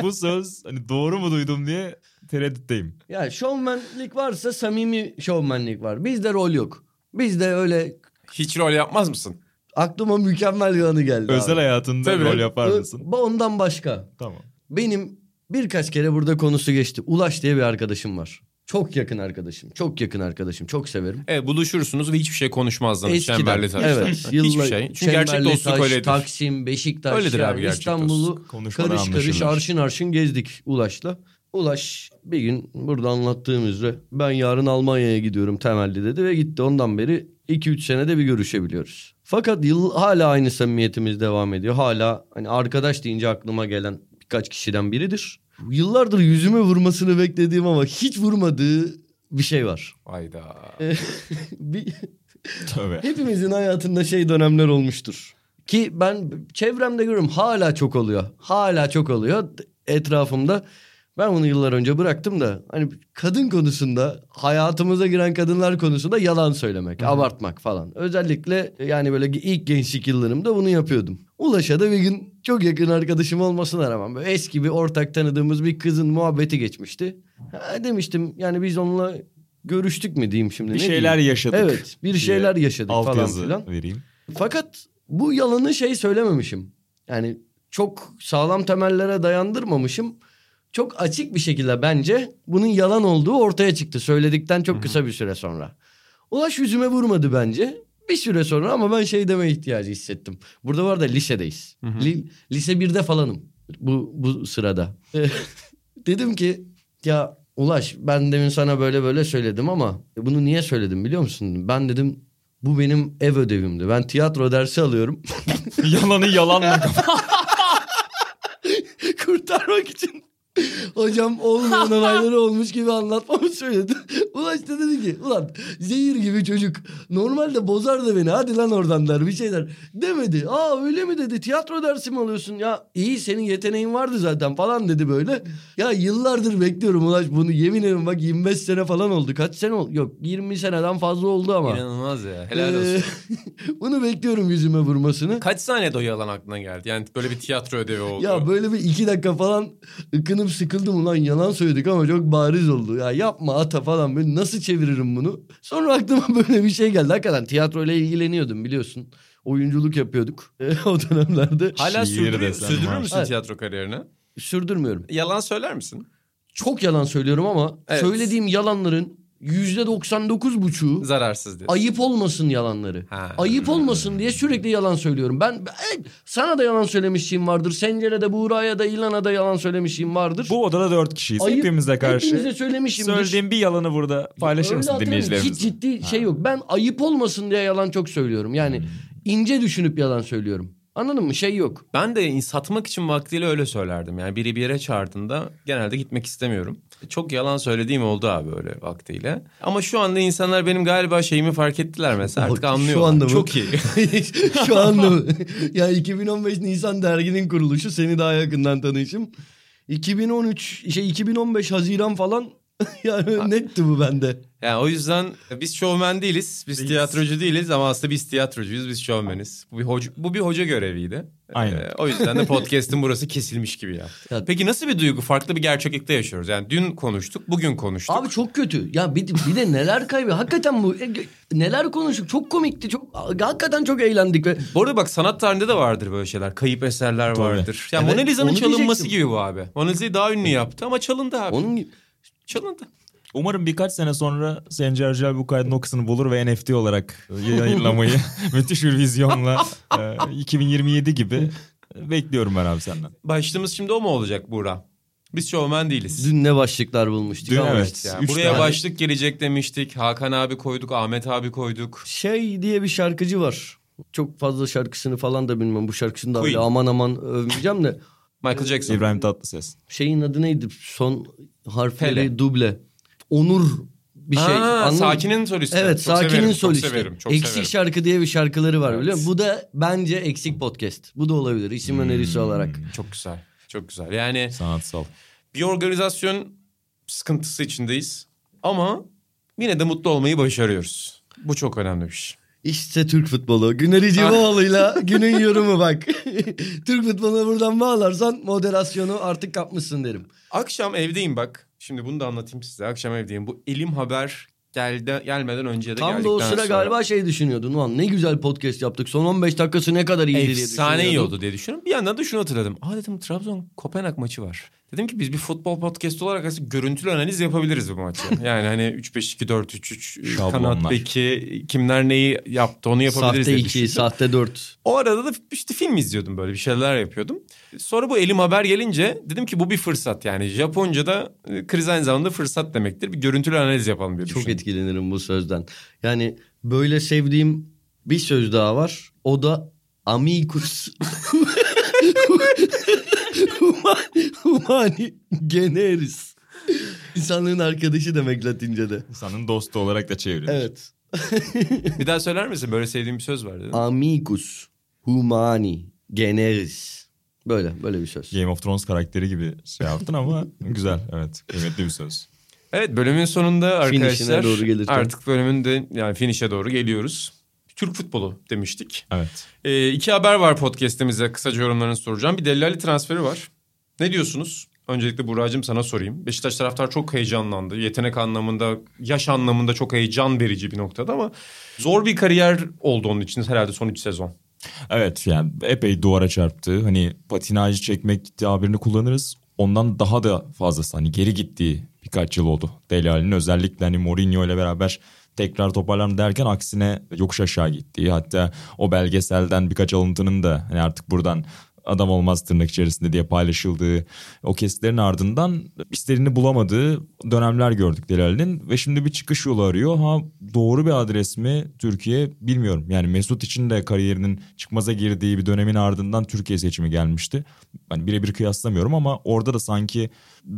bu söz hani doğru mu duydum diye tereddütteyim. Ya şovmenlik varsa samimi şovmenlik var. Bizde rol yok. Bizde öyle Hiç rol yapmaz mısın? aklıma mükemmel bir anı geldi Özel abi. hayatında Tabii. rol yapar mısın? Bu ondan başka. Tamam. Benim birkaç kere burada konusu geçti. Ulaş diye bir arkadaşım var. Çok yakın arkadaşım. Çok yakın arkadaşım. Çok severim. Evet buluşursunuz ve hiçbir şey konuşmazlar. Eskiden. Çemberli taşta. Evet. Hiçbir şey. Çünkü gerçek Çemberli dostluk Taş, öyledir. Taksim, Beşiktaş. Öyledir yani abi gerçek İstanbul'u karış karış anlaşılır. arşın arşın gezdik Ulaş'la. Ulaş bir gün burada anlattığım üzere ben yarın Almanya'ya gidiyorum temelli dedi ve gitti. Ondan beri 2-3 senede bir görüşebiliyoruz. Fakat yıl hala aynı samimiyetimiz devam ediyor. Hala hani arkadaş deyince aklıma gelen birkaç kişiden biridir. Yıllardır yüzüme vurmasını beklediğim ama hiç vurmadığı bir şey var. Hayda. bir, Tövbe. Hepimizin hayatında şey dönemler olmuştur. Ki ben çevremde görüyorum hala çok oluyor. Hala çok oluyor etrafımda. Ben bunu yıllar önce bıraktım da hani kadın konusunda hayatımıza giren kadınlar konusunda yalan söylemek, abartmak falan. Özellikle yani böyle ilk gençlik yıllarımda bunu yapıyordum. Ulaş'a da bir gün çok yakın arkadaşım olmasına rağmen böyle eski bir ortak tanıdığımız bir kızın muhabbeti geçmişti. Ha, demiştim yani biz onunla görüştük mü diyeyim şimdi. Bir ne şeyler diyeyim? yaşadık. Evet bir şeyler yaşadık Alt falan filan. vereyim. Fakat bu yalanı şey söylememişim. Yani çok sağlam temellere dayandırmamışım. Çok açık bir şekilde bence bunun yalan olduğu ortaya çıktı. Söyledikten çok kısa bir süre sonra. Ulaş yüzüme vurmadı bence. Bir süre sonra ama ben şey deme ihtiyacı hissettim. Burada var da lisedeyiz. Li- lise 1'de falanım bu, bu sırada. Dedim ki ya Ulaş ben demin sana böyle böyle söyledim ama bunu niye söyledim biliyor musun? Ben dedim bu benim ev ödevimdi. Ben tiyatro dersi alıyorum. Yalanı yalanla Kurtarmak için hocam olmayan olayları olmuş gibi anlatmamı söyledi. Ulaş da dedi ki ulan zehir gibi çocuk normalde bozar da beni hadi lan oradan der bir şeyler. Demedi. Aa öyle mi dedi tiyatro dersi mi alıyorsun ya iyi senin yeteneğin vardı zaten falan dedi böyle. Ya yıllardır bekliyorum Ulaş bunu yemin ederim bak 25 sene falan oldu. Kaç sene oldu? Yok 20 seneden fazla oldu ama. İnanılmaz ya. Helal Ee, olsun. bunu bekliyorum yüzüme vurmasını. Kaç saniyede o yalan aklına geldi? Yani böyle bir tiyatro ödevi oldu. Ya böyle bir iki dakika falan ıkınıp sıkıldım ulan yalan söyledik ama çok bariz oldu. Ya yapma ata falan ben nasıl çeviririm bunu? Sonra aklıma böyle bir şey geldi. Hakikaten tiyatroyla ilgileniyordum biliyorsun. Oyunculuk yapıyorduk o dönemlerde. Hala Şiir sürdürür, müsün Evet. tiyatro kariyerini? Sürdürmüyorum. Yalan söyler misin? Çok yalan söylüyorum ama Evet. söylediğim yalanların yüzde 99 buçuğu Zararsız diyorsun. ayıp olmasın yalanları. Ha. Ayıp olmasın diye sürekli yalan söylüyorum. Ben, ben- sana da yalan söylemişliğim vardır. Sencer'e de Buğra'ya da İlhan'a da yalan söylemişliğim vardır. Bu odada dört kişiyiz. Ayıp- Hepimize karşı. Hepimize söylemişimdir. Söylediğim bir yalanı burada paylaşır mısın hatırlamıyorum. dinleyicilerimizle? Hiç ciddi şey yok. Ben ayıp olmasın diye yalan çok söylüyorum. Yani Hmm. ince düşünüp yalan söylüyorum. Anladın mı? Şey yok. Ben de satmak için vaktiyle öyle söylerdim. Yani biri bir yere çağırdığında genelde gitmek istemiyorum. Çok yalan söylediğim oldu abi öyle vaktiyle. Ama şu anda insanlar benim galiba şeyimi fark ettiler mesela artık Şu anlıyorlar. anda mı? Çok iyi. Şu anda mı? ya 2015 Nisan derginin kuruluşu seni daha yakından tanışım. 2013 şey 2015 Haziran falan yani netti bu bende. Yani o yüzden biz şovmen değiliz. Biz tiyatrocu değiliz ama aslında biz tiyatrocuyuz. Biz şovmeniz. Bu bir hoca, bu bir hoca göreviydi. Aynen. Ee, o yüzden de podcast'in burası kesilmiş gibi yaptı. Ya- Peki nasıl bir duygu? Farklı bir gerçeklikte yaşıyoruz. Yani dün konuştuk, bugün konuştuk. Abi çok kötü. Ya bir, bir de neler kaybı. Hakikaten bu e, neler konuştuk. Çok komikti. Çok hakikaten çok eğlendik ve Bu arada bak sanat tarihinde de vardır böyle şeyler. Kayıp eserler Tabii. vardır. Yani Evet, Mona Lisa'nın çalınması diyecektim. gibi bu abi. Mona Lisa'yı daha ünlü yaptı ama çalındı abi. onun gibi- Çalındı. Umarım birkaç sene sonra Sencer Ercel bu kaydın okısını bulur ve NFT olarak yayınlamayı müthiş bir vizyonla e, 2027 gibi bekliyorum ben abi senden. Başlığımız şimdi o mu olacak Buğra? Biz şovmen değiliz. dün ne başlıklar bulmuştuk. Dün ama evet. Ya, Üç buraya tane. başlık gelecek demiştik. Hakan abi koyduk, Ahmet abi koyduk. Şey diye bir şarkıcı var. Çok fazla şarkısını falan da bilmem. Bu şarkısını da öyle aman aman övmeyeceğim de. Michael Jackson. İbrahim Tatlıses. Şeyin adı neydi? Son harfleri Pele. duble. Onur bir şey. Anladın mı? Sakin'in solisti. Evet Çok Sakin'in severim, solisti. Çok severim. Çok eksik severim. şarkı diye bir şarkıları var Evet. biliyor musun? Bu da bence eksik podcast. Bu da olabilir isim önerisi olarak. Çok güzel. Çok güzel. Yani Sanatsal. bir organizasyon sıkıntısı içindeyiz. Ama yine de mutlu olmayı başarıyoruz. Bu çok önemli bir şey. İşte Türk futbolu. Güneri Civaoğlu'yla günün yorumu bak. Türk futboluna buradan bağlarsan moderasyonu artık kapmışsın derim. Akşam evdeyim bak. Şimdi bunu da anlatayım size. Akşam evdeyim. Bu elim haber geldi, gelmeden önce de Tam da o sıra sonra galiba şey düşünüyordun. Ulan ne güzel podcast yaptık. Son 15 dakikası ne kadar iyiydi diye Efsane iyi oldu diye düşünüyorum. Bir yandan da şunu hatırladım. Aa dedim Trabzon Kopenhag maçı var. Dedim ki biz bir futbol podcast olarak aslında görüntülü analiz yapabiliriz bu maçı. Yani hani 3-5-2-4-3-3 kanat beki kimler neyi yaptı onu yapabiliriz Sahte diye 2, düşündüm. sahte 4. O arada da işte film izliyordum böyle bir şeyler yapıyordum. Sonra bu elim haber gelince dedim ki bu bir fırsat. Yani Japonca'da e, kriz aynı zamanda fırsat demektir. Bir görüntülü analiz yapalım diye Çok düşündüm. etkilenirim bu sözden. Yani böyle sevdiğim bir söz daha var. O da amicus. Humani generis. İnsanlığın arkadaşı demek Latince'de. İnsanın dostu olarak da çevrilir. Evet. Bir daha söyler misin? Böyle sevdiğim bir söz var dedim. Amicus humani generis. Böyle böyle bir söz. Game of Thrones karakteri gibi şey yaptın ama güzel evet kıymetli bir söz. Evet bölümün sonunda arkadaşlar doğru gelirken. artık bölümün de yani finish'e doğru geliyoruz. Türk futbolu demiştik. Evet. Ee, iki haber var podcast'imize kısaca yorumlarını soracağım. Bir Dellali transferi var. Ne diyorsunuz? Öncelikle Buğra'cığım sana sorayım. Beşiktaş taraftar çok heyecanlandı. Yetenek anlamında, yaş anlamında çok heyecan verici bir noktada ama zor bir kariyer oldu onun için herhalde son üç sezon. Evet yani epey duvara çarptı. Hani patinaj çekmek tabirini kullanırız. Ondan daha da fazlası hani geri gittiği birkaç yıl oldu. Dele Alli'nin özellikle hani Mourinho ile beraber tekrar toparlan derken aksine yokuş aşağı gittiği. Hatta o belgeselden birkaç alıntının da hani artık buradan adam olmaz tırnak içerisinde diye paylaşıldığı o kesitlerin ardından isterini bulamadığı dönemler gördük Delal'in ve şimdi bir çıkış yolu arıyor. Ha doğru bir adres mi Türkiye bilmiyorum. Yani Mesut için de kariyerinin çıkmaza girdiği bir dönemin ardından Türkiye seçimi gelmişti. Ben birebir kıyaslamıyorum ama orada da sanki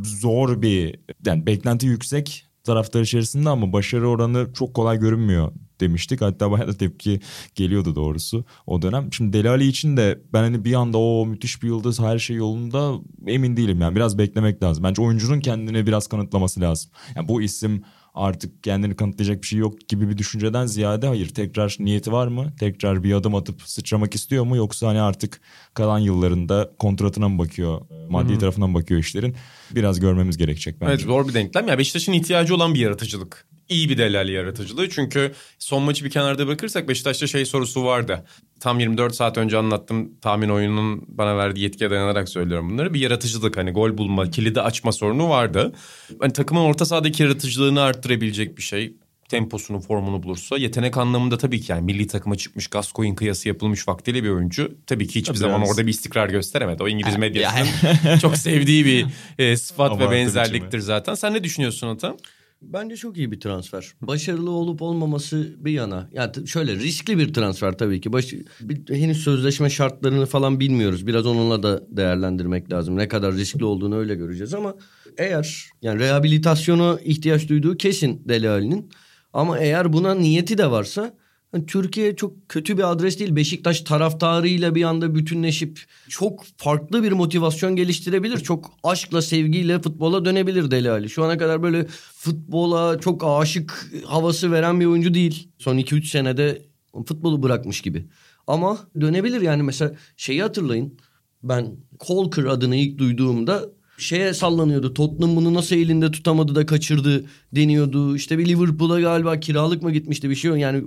zor bir yani beklenti yüksek taraftar içerisinde ama başarı oranı çok kolay görünmüyor demiştik. Hatta bayağı da tepki geliyordu doğrusu o dönem. Şimdi Delali için de ben hani bir anda o müthiş bir yıldız her şey yolunda emin değilim yani biraz beklemek lazım. Bence oyuncunun kendini biraz kanıtlaması lazım. Yani bu isim artık kendini kanıtlayacak bir şey yok gibi bir düşünceden ziyade hayır tekrar niyeti var mı? Tekrar bir adım atıp sıçramak istiyor mu yoksa hani artık kalan yıllarında kontratına mı bakıyor? Maddi tarafına mı bakıyor işlerin? Biraz görmemiz gerekecek bence. Evet zor bir denklem. Ya Beşiktaş'ın ihtiyacı olan bir yaratıcılık. İyi bir Delali yaratıcılığı. Çünkü son maçı bir kenarda bırakırsak Beşiktaş'ta şey sorusu vardı. Tam 24 saat önce anlattım. Tahmin oyununun bana verdiği yetkiye dayanarak söylüyorum bunları. Bir yaratıcılık hani gol bulma, kilidi açma sorunu vardı. Hani takımın orta sahadaki yaratıcılığını arttırabilecek bir şey. Temposunu, formunu bulursa. Yetenek anlamında tabii ki yani milli takıma çıkmış Gascoigne kıyası yapılmış vaktiyle bir oyuncu. Tabii ki hiçbir Tabii zaman biraz- orada bir istikrar gösteremedi. O İngiliz medyasının çok sevdiği bir e, sıfat ve Abartı benzerliktir zaten. Sen ne düşünüyorsun Ata? Bence çok iyi bir transfer. Başarılı olup olmaması bir yana. Yani şöyle riskli bir transfer tabii ki. Baş, bir- henüz sözleşme şartlarını falan bilmiyoruz. Biraz onunla da değerlendirmek lazım. Ne kadar riskli olduğunu öyle göreceğiz ama eğer yani rehabilitasyona ihtiyaç duyduğu kesin Deli Ali'nin. Ama eğer buna niyeti de varsa Yani Türkiye çok kötü bir adres değil. Beşiktaş taraftarıyla bir anda bütünleşip çok farklı bir motivasyon geliştirebilir. Çok aşkla, sevgiyle futbola dönebilir Deli Ali. Şu ana kadar böyle futbola çok aşık havası veren bir oyuncu değil. Son 2-3 senede futbolu bırakmış gibi. Ama dönebilir yani mesela şeyi hatırlayın. Ben Colker adını ilk duyduğumda şeye sallanıyordu. Tottenham bunu nasıl elinde tutamadı da kaçırdı deniyordu. İşte bir Liverpool'a galiba kiralık mı gitmişti bir şey yani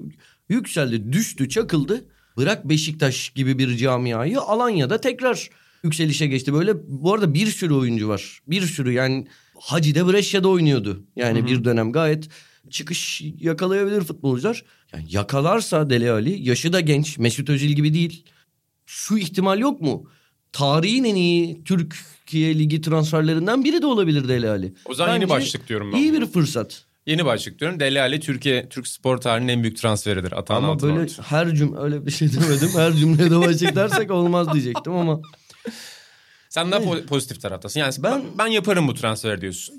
yükseldi, düştü, çakıldı. Bırak Beşiktaş gibi bir camiayı Alanya'da tekrar yükselişe geçti. Böyle bu arada bir sürü oyuncu var. Bir sürü yani Hacı de Brescia'da oynuyordu. Yani Hı-hı. bir dönem gayet çıkış yakalayabilir futbolcular. Yani yakalarsa Dele Ali yaşı da genç. Mesut Özil gibi değil. Şu ihtimal yok mu? Tarihin en iyi Türkiye Ligi transferlerinden biri de olabilir Dele Ali. O zaman Bence yeni başlık diyorum ben. İyi bir fırsat. Yeni başlık diyorum. Dele Ali Türkiye Türk spor tarihinin en büyük transferidir. Atağın ama böyle olmuş. her cümle öyle bir şey demedim. her cümlede başlık dersek olmaz diyecektim ama. Sen daha po- pozitif taraftasın. Yani ben ben yaparım bu transfer diyorsun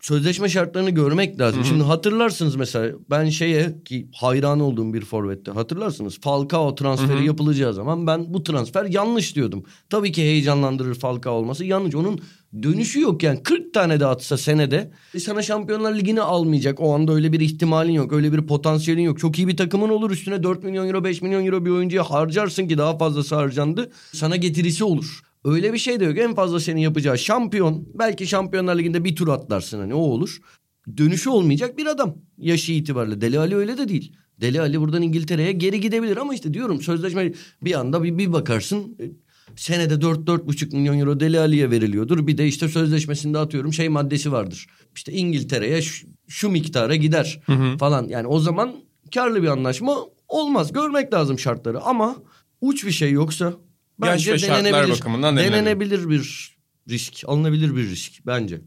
sözleşme şartlarını görmek lazım. Hı-hı. Şimdi hatırlarsınız mesela ben şeye ki hayran olduğum bir forvette hatırlarsınız. Falcao transferi Hı-hı. yapılacağı zaman ben bu transfer yanlış diyordum. Tabii ki heyecanlandırır Falcao olması yanlış. Onun dönüşü yok yani 40 tane de atsa senede e sana Şampiyonlar Ligi'ni almayacak. O anda öyle bir ihtimalin yok. Öyle bir potansiyelin yok. Çok iyi bir takımın olur üstüne 4 milyon euro 5 milyon euro bir oyuncuya harcarsın ki daha fazlası harcandı. Sana getirisi olur. Öyle bir şey de yok. En fazla senin yapacağı şampiyon. Belki Şampiyonlar Ligi'nde bir tur atlarsın hani o olur. Dönüşü olmayacak bir adam. Yaşı itibariyle. Deli Ali öyle de değil. Deli Ali buradan İngiltere'ye geri gidebilir ama işte diyorum sözleşme bir anda bir, bir bakarsın e, senede 4-4,5 milyon euro Deli Ali'ye veriliyordur. Bir de işte sözleşmesinde atıyorum şey maddesi vardır. İşte İngiltere'ye şu, şu miktara gider hı hı. falan. Yani o zaman karlı bir anlaşma olmaz. Görmek lazım şartları ama uç bir şey yoksa Bence Yaş ve şartlar bakımından denenebilir bir risk, alınabilir bir risk bence.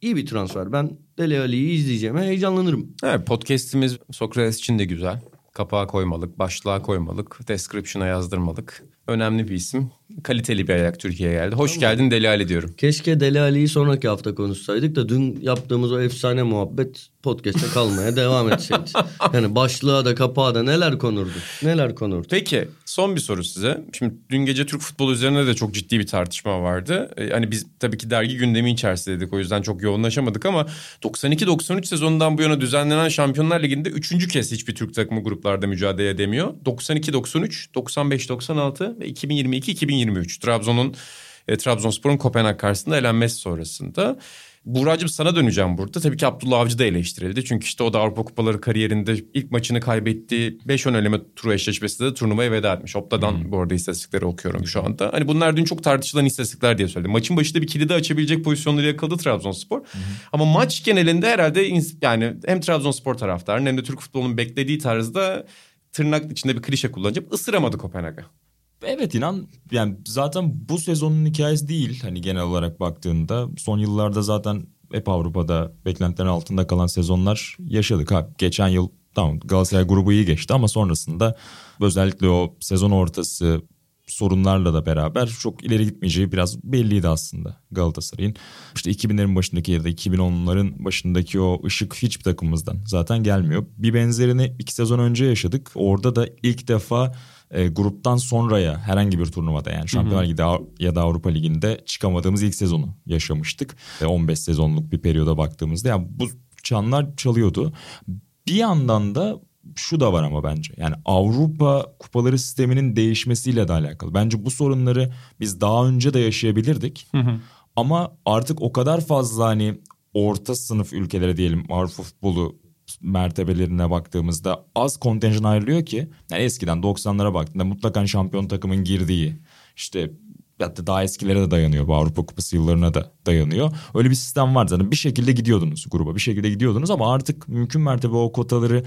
İyi bir transfer. Ben Dele Ali'yi izleyeceğime heyecanlanırım. Evet podcast'imiz Sokrates için de güzel. Kapağa koymalık, başlığa koymalık, description'a yazdırmalık. Önemli bir isim. Kaliteli bir ayak Türkiye'ye geldi. Hoş tamam. geldin Deli Ali diyorum. Keşke Deli Ali'yi sonraki hafta konuşsaydık da dün yaptığımız o efsane muhabbet podcast'te kalmaya devam etseydi. Yani başlığa da kapağa da neler konurdu. Neler konurdu. Peki son bir soru size. Şimdi dün gece Türk futbolu üzerine de çok ciddi bir tartışma vardı. Ee, hani biz tabii ki dergi gündemi içerisindeydik. O yüzden çok yoğunlaşamadık ama 92-93 sezonundan bu yana düzenlenen Şampiyonlar Ligi'nde üçüncü kez hiçbir Türk takımı gruplarda mücadele edemiyor. 92-93, 95-96 ve 2022-2023 Trabzon'un e, Trabzonspor'un Kopenhag karşısında elenmesi sonrasında. Buğra'cığım sana döneceğim burada. Tabii ki Abdullah Avcı da eleştirildi. Çünkü işte o da Avrupa Kupaları kariyerinde ilk maçını kaybettiği 5 ön eleme turu eşleşmesinde de turnuvaya veda etmiş. Opta'dan hmm. bu arada istatistikleri okuyorum şu anda. Hani bunlar dün çok tartışılan istatistikler diye söyledim. Maçın başında bir kilidi açabilecek pozisyonları yakaladı Trabzonspor. Hmm. Ama maç genelinde herhalde yani hem Trabzonspor taraftarının hem de Türk futbolunun beklediği tarzda tırnak içinde bir klişe kullanacağım. ısıramadı Kopenhag'a. Evet inan yani zaten bu sezonun hikayesi değil hani genel olarak baktığında son yıllarda zaten hep Avrupa'da beklentilerin altında kalan sezonlar yaşadık. Ha, geçen yıl tamam Galatasaray grubu iyi geçti ama sonrasında özellikle o sezon ortası sorunlarla da beraber çok ileri gitmeyeceği biraz belliydi aslında Galatasaray'ın. İşte 2000'lerin başındaki ya da 2010'ların başındaki o ışık hiçbir takımımızdan zaten gelmiyor. Bir benzerini iki sezon önce yaşadık. Orada da ilk defa e, gruptan sonraya herhangi bir turnuvada yani Şampiyonlar Ligi ya da Avrupa Ligi'nde çıkamadığımız ilk sezonu yaşamıştık. E, 15 sezonluk bir periyoda baktığımızda yani bu çanlar çalıyordu. Bir yandan da şu da var ama bence yani Avrupa kupaları sisteminin değişmesiyle de alakalı. Bence bu sorunları biz daha önce de yaşayabilirdik. Hı hı. Ama artık o kadar fazla hani orta sınıf ülkelere diyelim Avrupa futbolu mertebelerine baktığımızda az kontenjan ayrılıyor ki yani eskiden 90'lara baktığında mutlaka şampiyon takımın girdiği işte hatta daha eskilere de dayanıyor bu Avrupa Kupası yıllarına da dayanıyor. Öyle bir sistem var zaten bir şekilde gidiyordunuz gruba bir şekilde gidiyordunuz ama artık mümkün mertebe o kotaları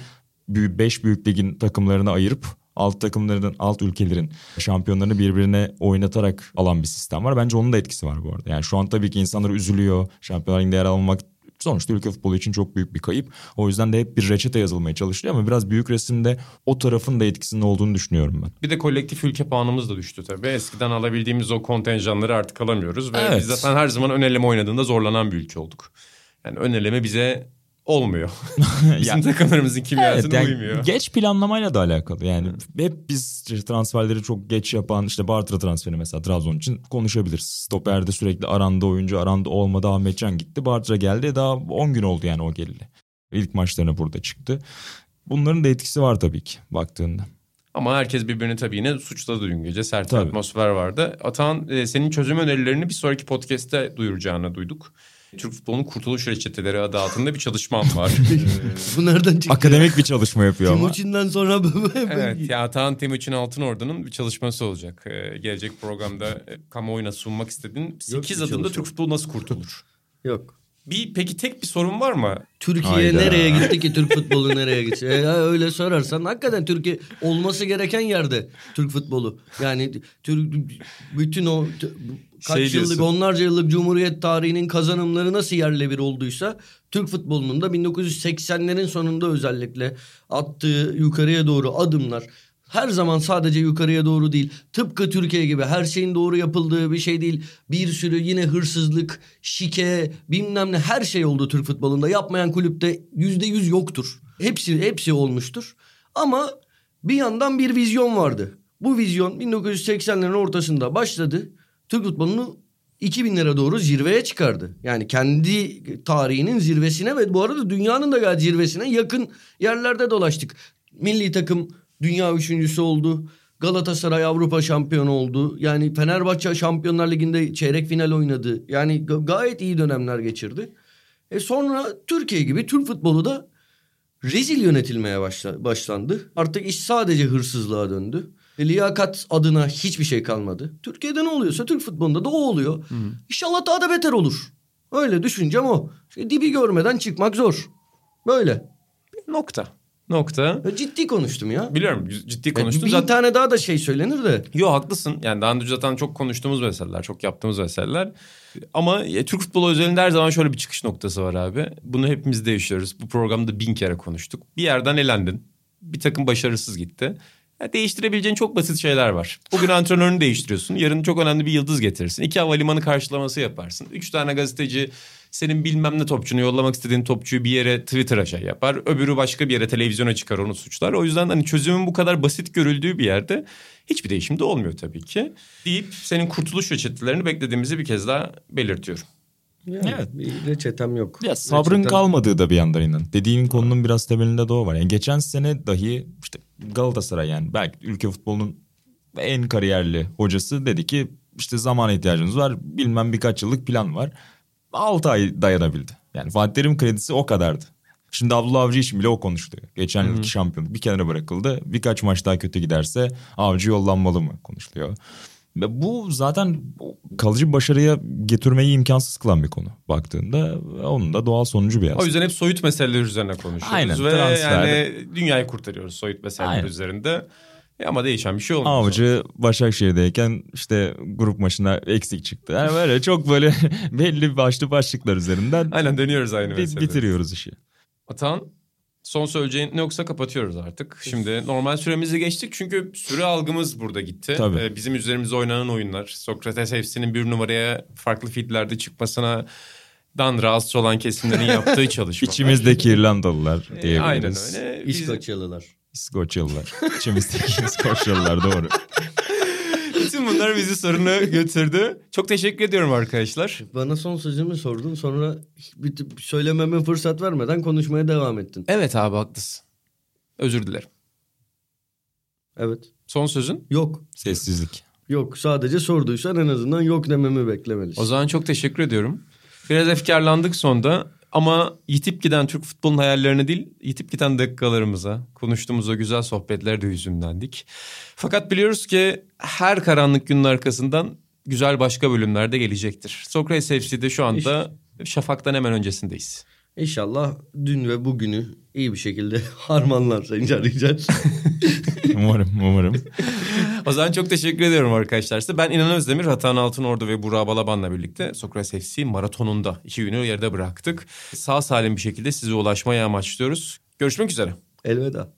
5 büyük ligin takımlarına ayırıp alt takımların, alt ülkelerin şampiyonlarını birbirine oynatarak alan bir sistem var. Bence onun da etkisi var bu arada. Yani şu an tabii ki insanlar üzülüyor. Şampiyonlar Ligi'nde yer almak sonuçta ülke futbolu için çok büyük bir kayıp. O yüzden de hep bir reçete yazılmaya çalışılıyor ama biraz büyük resimde o tarafın da etkisinin olduğunu düşünüyorum ben. Bir de kolektif ülke puanımız da düştü tabii. Eskiden alabildiğimiz o kontenjanları artık alamıyoruz ve evet. biz zaten her zaman ön eleme oynadığında zorlanan bir ülke olduk. Yani ön eleme bize olmuyor. Bizim takımlarımızın kimyasına Evet, yani uymuyor. Geç planlamayla da alakalı. Yani hep biz transferleri çok geç yapan işte Bartra transferi mesela Trabzon için konuşabiliriz. Stoper'de sürekli aranda oyuncu aranda olmadı Ahmetcan gitti. Bartra geldi daha 10 gün oldu yani o geleli. İlk maçlarına burada çıktı. Bunların da etkisi var tabii ki baktığında. Ama herkes birbirini tabii yine suçladı dün gece. Sert Tabii. atmosfer vardı. Atan e, senin çözüm önerilerini bir sonraki podcast'te duyuracağını duyduk. Türk futbolunun kurtuluş reçeteleri adı altında bir çalışmam var. Bu nereden çıktı? Akademik bir çalışma yapıyor ama. Timuçin'den sonra evet ya Atan Timuçin Altınordu'nun bir çalışması olacak. Ee, gelecek programda e, kamuoyuna sunmak istediğin 8 bir adımda. Türk futbolu nasıl kurtulur? Yok. Bir peki tek bir sorun var mı? Türkiye Hayda. nereye gitti ki Türk futbolu nereye gitti? E, öyle sorarsan hakikaten Türkiye olması gereken yerde Türk futbolu. Yani Türk bütün o t- kaç Şey yıllık diyorsun. onlarca yıllık Cumhuriyet tarihinin kazanımları nasıl yerle bir olduysa Türk futbolunun da 1980'lerin sonunda özellikle attığı yukarıya doğru adımlar her zaman sadece yukarıya doğru değil. Tıpkı Türkiye gibi her şeyin doğru yapıldığı bir şey değil. Bir sürü yine hırsızlık, şike, bilmem ne her şey oldu Türk futbolunda. Yapmayan kulüpte yüzde yüz yoktur. Hepsi hepsi olmuştur. Ama bir yandan bir vizyon vardı. Bu vizyon 1980'lerin ortasında başladı. Türk futbolunu 2000'lere doğru zirveye çıkardı. Yani kendi tarihinin zirvesine ve bu arada dünyanın da gayet zirvesine yakın yerlerde dolaştık. Milli takım dünya üçüncüsü oldu. Galatasaray Avrupa şampiyonu oldu. Yani Fenerbahçe Şampiyonlar Ligi'nde çeyrek final oynadı. Yani ga- gayet iyi dönemler geçirdi. E sonra Türkiye gibi Türk futbolu da rezil yönetilmeye başla- başlandı. Artık iş sadece hırsızlığa döndü. E, liyakat adına hiçbir şey kalmadı. Türkiye'de ne oluyorsa Türk futbolunda da o oluyor. İnşallah daha da beter olur. Öyle düşüncem o. İşte dibi görmeden çıkmak zor. Böyle. Nokta. Nokta. Ya Ciddi konuştum ya. Biliyorum ciddi E, konuştum. Bin Zaten... tane daha da şey söylenir de. Yo haklısın. Yani daha önce zaten çok konuştuğumuz meseleler, çok yaptığımız meseleler. Ama e, Türk futbolu özelinde her zaman şöyle bir çıkış noktası var abi. Bunu hepimiz de yaşıyoruz. Bu programda bin kere konuştuk. Bir yerden elendin. Bir takım başarısız gitti. Ya değiştirebileceğin çok basit şeyler var. Bugün antrenörünü değiştiriyorsun. Yarın çok önemli bir yıldız getirirsin. İki havalimanı karşılaması yaparsın. Üç tane gazeteci senin bilmem ne topçunu yollamak istediğin topçuyu bir yere Twitter'a şey yapar. Öbürü başka bir yere televizyona çıkar onu suçlar. O yüzden hani çözümün bu kadar basit görüldüğü bir yerde hiçbir değişim de olmuyor tabii ki. Deyip senin kurtuluş reçetelerini beklediğimizi bir kez daha belirtiyorum. Yani Evet. Bir reçetem yok. Ya sabrın Reçetem- kalmadığı da bir yandan inan. Dediğin konunun biraz temelinde de o var. Yani geçen sene dahi işte Galatasaray yani belki ülke futbolunun en kariyerli hocası dedi ki işte zaman ihtiyacınız var. Bilmem birkaç yıllık plan var. 6 ay dayanabildi. Yani Fatih Terim kredisi o kadardı. Şimdi Abdullah Avcı için bile o konuşuluyor. Geçen yılki şampiyonluk bir kenara bırakıldı. Birkaç maç daha kötü giderse Avcı yollanmalı mı konuşuluyor. Bu zaten kalıcı başarıya getirmeyi imkansız kılan bir konu baktığında. Onun da doğal sonucu bir O yüzden hep soyut meseleler üzerine konuşuyoruz. Aynen, Ve yani dünyayı kurtarıyoruz soyut meseleler Aynen. üzerinde. E ama değişen bir şey olmuyor. Avcı Başakşehir'deyken işte grup maçına eksik çıktı. Yani böyle çok böyle belli başlı başlıklar üzerinden Aynen dönüyoruz aynı meseleyi. bitiriyoruz işi. Atan son söyleyeceğin ne yoksa kapatıyoruz artık. Şimdi normal süremizi geçtik çünkü süre algımız burada gitti. Tabii. Ee, bizim üzerimizde oynanan oyunlar. Sokrates FC'nin bir numaraya farklı feedlerde çıkmasına dan rahatsız olan kesimlerin yaptığı çalışma. İçimizdeki İrlandalılar diyebiliriz. Aynen öyle. Biz- İskoçyalılar. İskoçyalılar. İçimizdeki İskoçyalılar doğru. Bütün bunlar bizi soruna götürdü. Çok teşekkür ediyorum arkadaşlar. Bana son sözümü sordun sonra bir- söylememe fırsat vermeden konuşmaya devam ettin. Evet abi haklısın. Özür dilerim. Evet. Son sözün? Yok. Sessizlik. Yok. Sadece sorduysan en azından yok dememi beklemelisin. O zaman çok teşekkür ediyorum. Biraz efkarlandık sonda ama yitip giden Türk futbolunun hayallerine değil, yitip giden dakikalarımıza, konuştuğumuz o güzel sohbetler de hüzünlendik. Fakat biliyoruz ki her karanlık günün arkasından güzel başka bölümler de gelecektir. Sokrates FC'de şu anda şafaktan hemen öncesindeyiz. İnşallah dün ve bugünü iyi bir şekilde harmanlar Sayın arayacağız. Umarım, umarım. O zaman çok teşekkür ediyorum arkadaşlar size. Ben İnan Özdemir, Hatan Altınordu ve Burak Balaban'la birlikte Sokrates FC maratonunda iki günü yarıda bıraktık. Sağ salim bir şekilde size ulaşmaya amaçlıyoruz. Görüşmek üzere. Elveda.